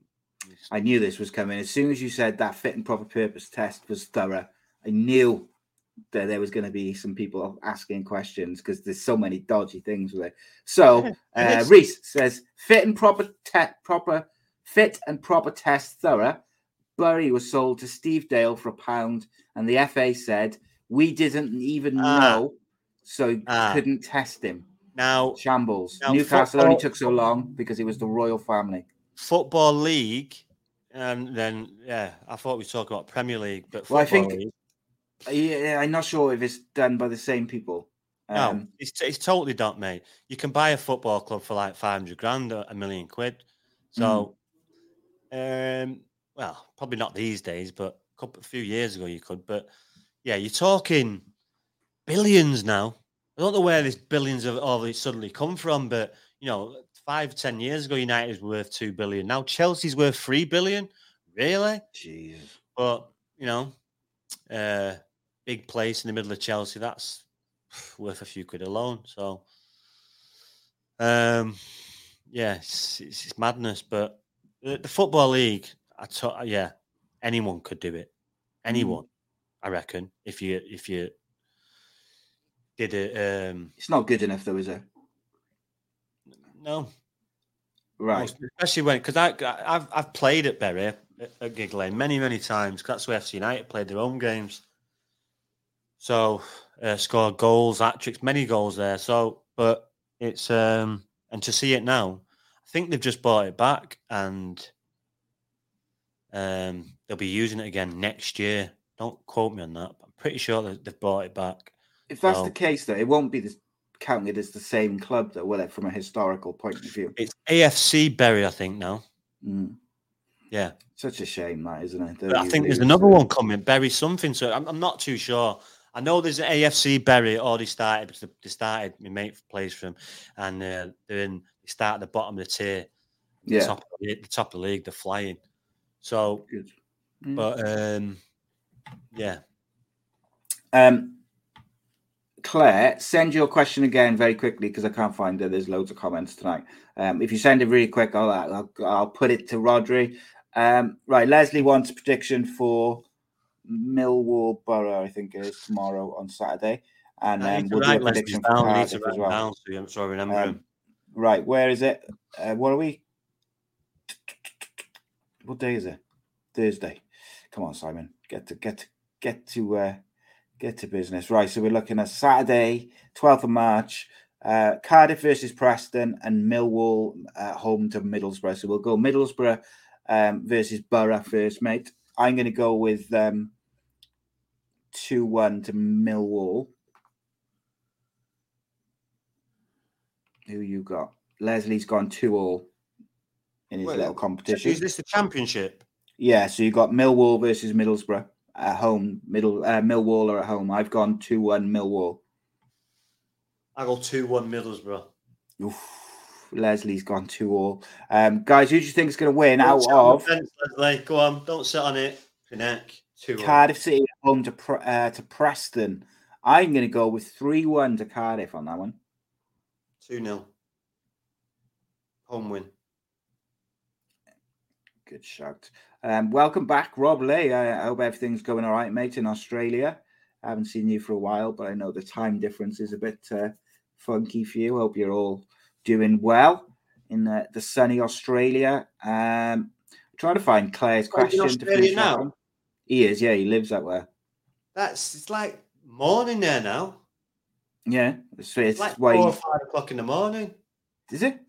I knew this was coming. As soon as you said that fit and proper purpose test was thorough, I knew that there was going to be some people asking questions because there's so many dodgy things with it. So uh, Reese says fit and proper te- proper fit and proper test thorough. Bury was sold to Steve Dale for a pound, and the FA said we didn't even Ah. know, so Ah. couldn't test him. Now, Shambles. Now, Newcastle only took so long because it was the royal family. football league, and then yeah, I thought we were talking about Premier League, but Well, I think- league, Yeah, I'm not sure if it's done by the same people. no, Um, it's it's totally not, mate. You can buy a football club for like five hundred grand, a a million quid. So, um, well, probably not these days, but a couple, a few years ago you could. But yeah, you're talking billions now. I don't know where these billions of all these suddenly come from, but you know, five ten years ago, United was worth two billion. Now Chelsea's worth three billion. Really? Jesus. But you know, uh, big place in the middle of Chelsea. That's worth a few quid alone. So, um, yeah, it's, it's, it's madness. But the, the football league, I to, yeah, anyone could do it. Anyone, I reckon. If you if you did it, um, It's not good enough, though, is it? no, Right. Especially when because I I've I've played at Bury at, Gigg Lane many many times. that's where FC United played their home games. So uh, scored goals, hat tricks, many goals there. So, but it's um and to see it now, I think they've just bought it back and um they'll be using it again next year. Don't quote me on that. But I'm pretty sure that they've brought it back. If that's So- the case, though, it won't be the, counted as the same club, though, will it, from a historical point of view? It's AFC Bury, I think now. Mm. Yeah. Such a shame, that, isn't it? I think there's another one coming, Bury something. So I'm, I'm not too sure. I know there's an AFC Bury already started because they- started. My mate plays for them, and uh, they're in. They start at the bottom of the tier, the top, of the, the top of the league. They're flying. So, Good. Mm. but um, yeah, Um, Claire, send your question again very quickly because I can't find it. There's loads of comments tonight. Um, if you send it really quick, I'll I'll, I'll put it to Rhodri. Um, right, Leslie wants a prediction for Millwall Borough. I think it is tomorrow on Saturday, and I um, we'll do a prediction for down. I need to Cardiff as well. down so, you- so I remember Um, him. Right, where is it? Uh, what are we? What day is it? Thursday. Come on, Simon. Get to get to get to uh, get to business. Right, so we're looking at Saturday, twelfth of March. Uh, Cardiff versus Preston and Millwall uh, home to Middlesbrough. So we'll go Middlesbrough um, versus Borough first, mate. I'm going to go with um, two one to Millwall. Who you got? Leslie's gone two all in his Wait, little competition. Is this the championship? Yeah, so you've got Millwall versus Middlesbrough at home. Middle uh, Millwall are at home. I've gone two one Millwall. I go two one Middlesbrough. Oof. Leslie's gone two all. Um, guys, who do you think is going to win Don't out sit on the of fence, Leslie. Go on, don't sit on it. Neck two. Cardiff City at home to uh, to Preston? I'm going to go with three one to Cardiff on that one. Two 0 Home win. Good shout. Um, welcome back, Rob Lee. I, I hope everything's going all right, mate, in Australia. I haven't seen you for a while, but I know the time difference is a bit uh, funky for you. Hope you're all doing well in the, the sunny Australia. Um, trying to find Claire's Oh, question to Australia finish now? now. He is, yeah, he lives that way. That's it's like morning there now. Yeah, it's, it's It's like four or five o'clock in the morning. is it?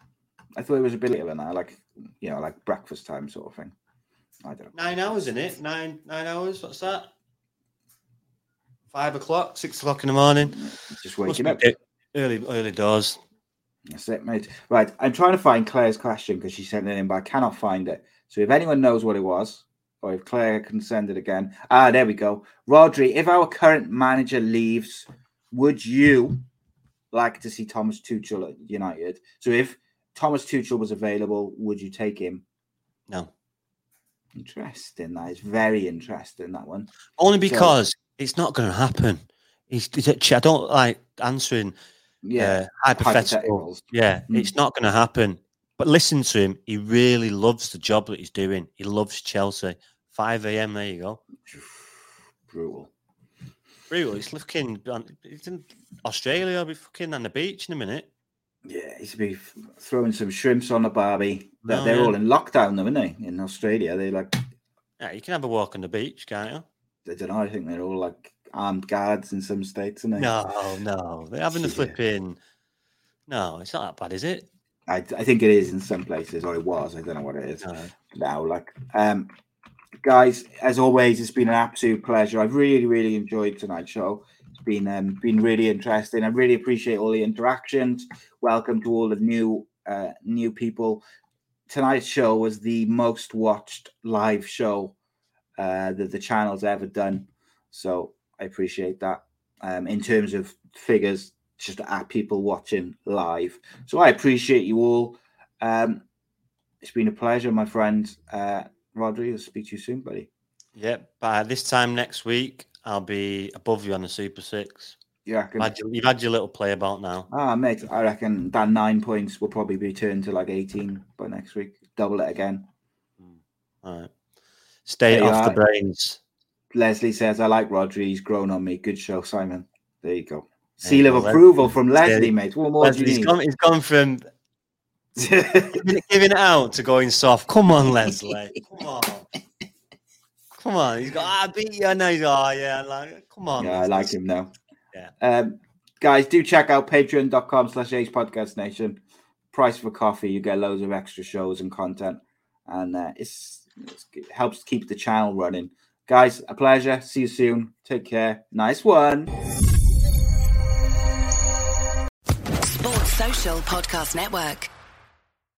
I thought it was a bit later than that, like you know, like breakfast time sort of thing. I don't know. Nine hours in it. Nine nine hours. What's that? Five o'clock, six o'clock in the morning. Just waking up. early early doors. That's it, mate. Right, I'm trying to find Claire's question because she sent it in, but I cannot find it. So if anyone knows what it was, or if Claire can send it again. Ah, there we go. Rhodri, if our current manager leaves, would you like to see Thomas Tuchel at United? So if Thomas Tuchel was available, would you take him? No, Interesting. That is very interesting. That one. only because it's not going to happen. He's, he's Che- I don't like answering yeah, uh, hypothetical. Yeah, mm. it's not going to happen. But listen to him. He really loves the job that he's doing. He loves Chelsea. 5 a.m. There you go. <sighs> Brutal. Brutal. He's looking. He's in Australia. I'll be fucking on the beach in a minute. Yeah, he's be throwing some shrimps on the barbie. No, they're yeah. all in lockdown, though, aren't they? In Australia, they like. Yeah, you can have a walk on the beach, can't you? I don't know. I think they're all like armed guards in some states, aren't they? No, no, they're having the flipping. No, it's not that bad, is it? I, I think it is in some places, or it was. I don't know what it is no. now. Like, um, guys, as always, it's been an absolute pleasure. I've really, really enjoyed tonight's show. Been um, been really interesting. I really appreciate all the interactions. Welcome to all the new uh, new people. Tonight's show was the most watched live show uh, that the channel's ever done. So I appreciate that. Um, in terms of figures, just at people watching live. So I appreciate you all. Um, it's been a pleasure, my friend. Uh, Rhodri, I'll speak to you soon, buddy. Yep. By this time next week, I'll be above you on the Super Six. Yeah, you've had, your, you've had your little play about now. Ah, mate, I reckon that nine points will probably be turned to like 18 by next week. Double it again. Hmm. All right. Stay off the brains. Leslie says, I like Rhodri. He's grown on me. Good show, Simon. There you go. Seal of approval from Leslie, yeah. mate. What more Leslie, do you need? Gone, he's gone from <laughs> giving, giving, it, out to going soft. Come on, Leslie. <laughs> Come on. Come on. He's got, I beat you. I know he's, oh, yeah. Like, come on. Yeah, I like him now. Yeah. Um, guys, do check out patreon.com slash ace podcast nation. Price for coffee. You get loads of extra shows and content. And uh, it's, it's, it helps keep the channel running. Guys, a pleasure. See you soon. Take care. Nice one. Sports Social Podcast Network.